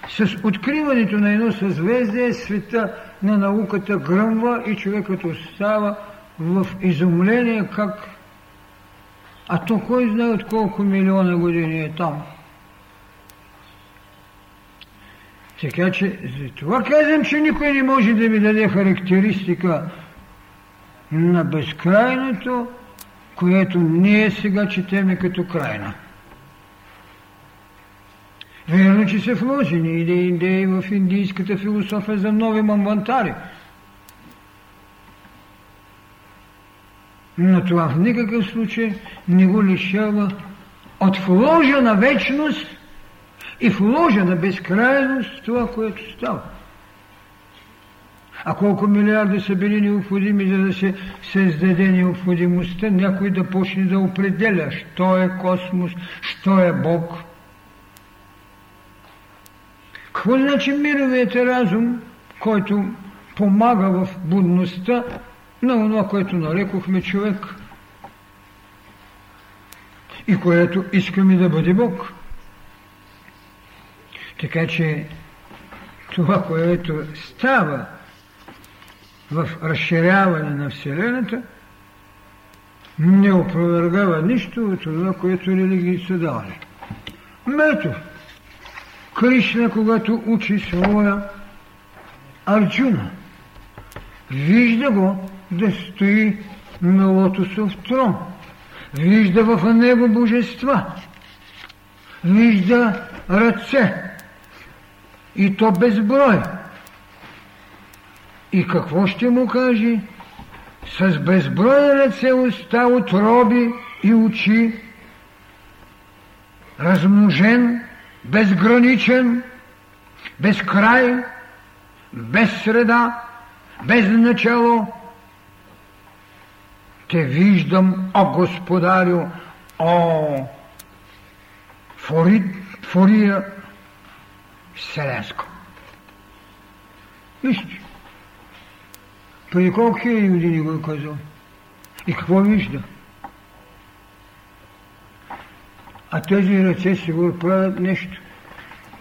с откриването на едно съзвездие света на науката гръмва и човекът остава в изумление как а то кой знае от колко милиона години е там. Така че за това казвам, че никой не може да ми даде характеристика на безкрайното, което ние сега четеме като крайна. Верно, че са вложени идеи, идеи в индийската философия за нови мамвантари. Но това в никакъв случай не го лишава от вложена вечност и вложена безкрайност това, което става. А колко милиарди са били необходими, за да се създаде необходимостта някой да почне да определя, що е космос, що е Бог. Какво значи мировият разум, който помага в будността на това, което нарекохме човек и което искаме да бъде Бог? Така че това, което става в разширяване на Вселената, не опровергава нищо от това, което религии са давали. Мето, Кришна, когато учи своя Арджуна, вижда го да стои на лотосов трон, вижда в него божества, вижда ръце, и то безброй, и какво ще му каже? С безброй ръце уста, отроби и очи, размножен, безграничен, без край, без среда, без начало. Те виждам, о Господарю, о фори, Фория Вселенско. Вижте, преди колко хиляди години го е казал. И какво вижда? А тези ръце си го правят нещо.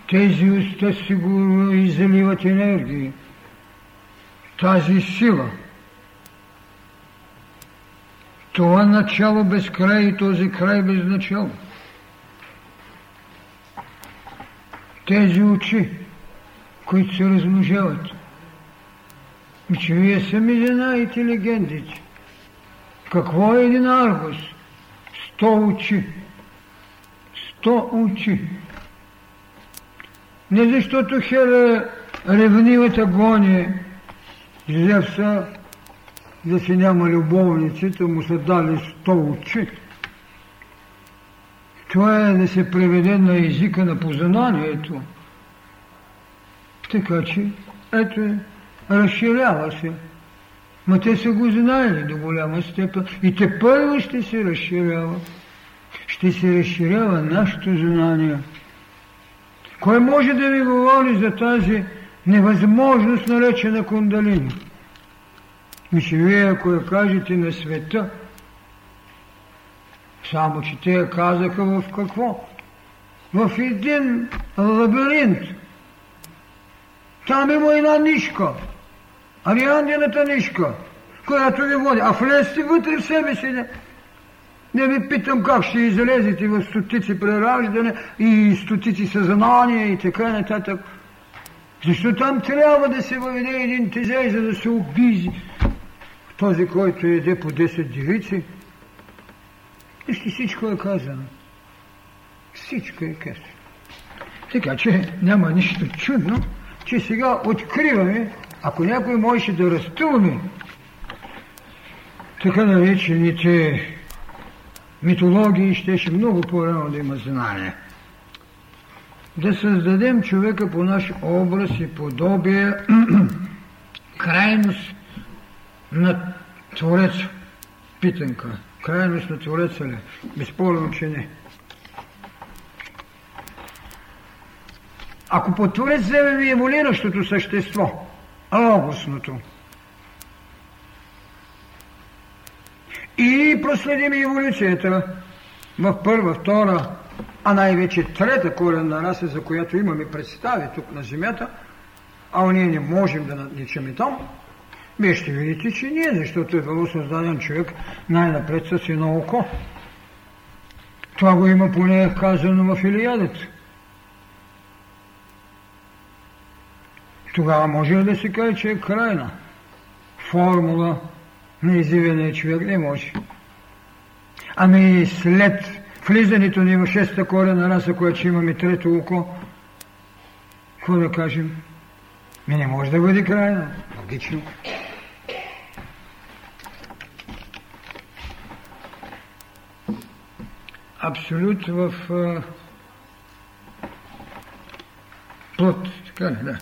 Тези уста си го изаливат енергии. Тази сила. Това начало без край и този край без начало. Тези очи, които се размножават – че вие сами знаете легендите. Какво е един аргус? Сто очи. Сто очи. Не защото Хера ревнивата гони Зевса да си няма любовниците, му са дали сто очи. Това е да се преведе на езика на познанието. Така че, ето е разширява се. Ма те са го знаели до голяма степен и те първо ще се разширява. Ще се разширява нашето знание. Кой може да ви говори за тази невъзможност, наречена кундалини? Мисля, вие ако я кажете на света, само че те казаха в какво? В един лабиринт. Там има една нишка. Ариандината нишка, която ви води. А влезте вътре в себе си. Не, не ви питам как ще излезете в стотици прераждане и стотици съзнания и така нататък. Защо там трябва да се въведе един тезей, за да се обизи този, който еде по 10 девици? Вижте, всичко е казано. Всичко е казано. Така че няма нищо чудно, че сега откриваме, ако някой можеше да разтълми така наречените митологии, щеше много по-рано да има знание. Да създадем човека по наш образ и подобие, *clears throat* крайност на Твореца. Питанка. Крайност на Твореца ли? Безспорно, че не. Ако по Творец вземем и еволиращото същество, логосното, и проследим еволюцията в първа, втора, а най-вече трета коренна раса, за която имаме представи тук на Земята, а ние не можем да надничаме там, вие ще видите, че ние, защото е било създаден човек най-напред с едно око. Това го има поне казано в Илиадата. Тогава може ли да се каже, че е крайна формула на изявения човек? Не може. Ами след влизането ни в шеста корена раса, която имаме трето око, какво да кажем? Ми не може да бъде крайна. Логично. Абсолют в плод. Така ли, да.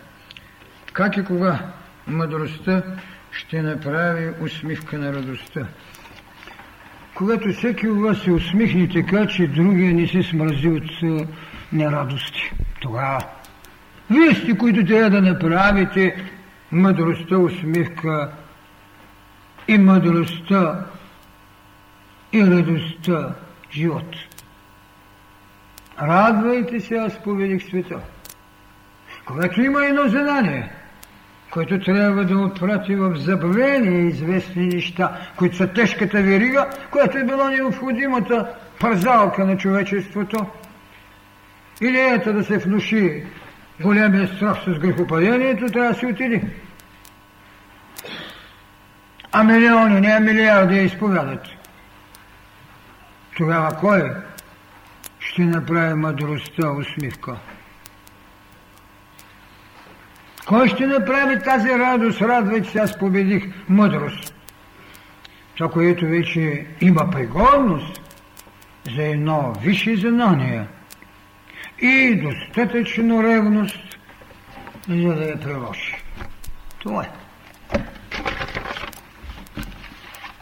Как и кога мъдростта ще направи усмивка на радостта? Когато всеки от вас се усмихне така, че другия не се смрази от нерадости, тогава вие сте, които трябва да направите мъдростта усмивка и мъдростта и радостта живот. Радвайте се, аз поведих света. Когато има едно знание, който трябва да отпрати в забвение известни неща, които са тежката верига, която е била необходимата пързалка на човечеството, идеята да се внуши големия страх с грехопадението, трябва да се отиде. А милиони, не милиарди я изповядат. Тогава кой ще направи мъдростта усмивка? Кой ще направи тази радост? Радвайте се, аз победих мъдрост. Това, което вече има пригодност за едно висше знание и достатъчно ревност, за да я приложи. Това е.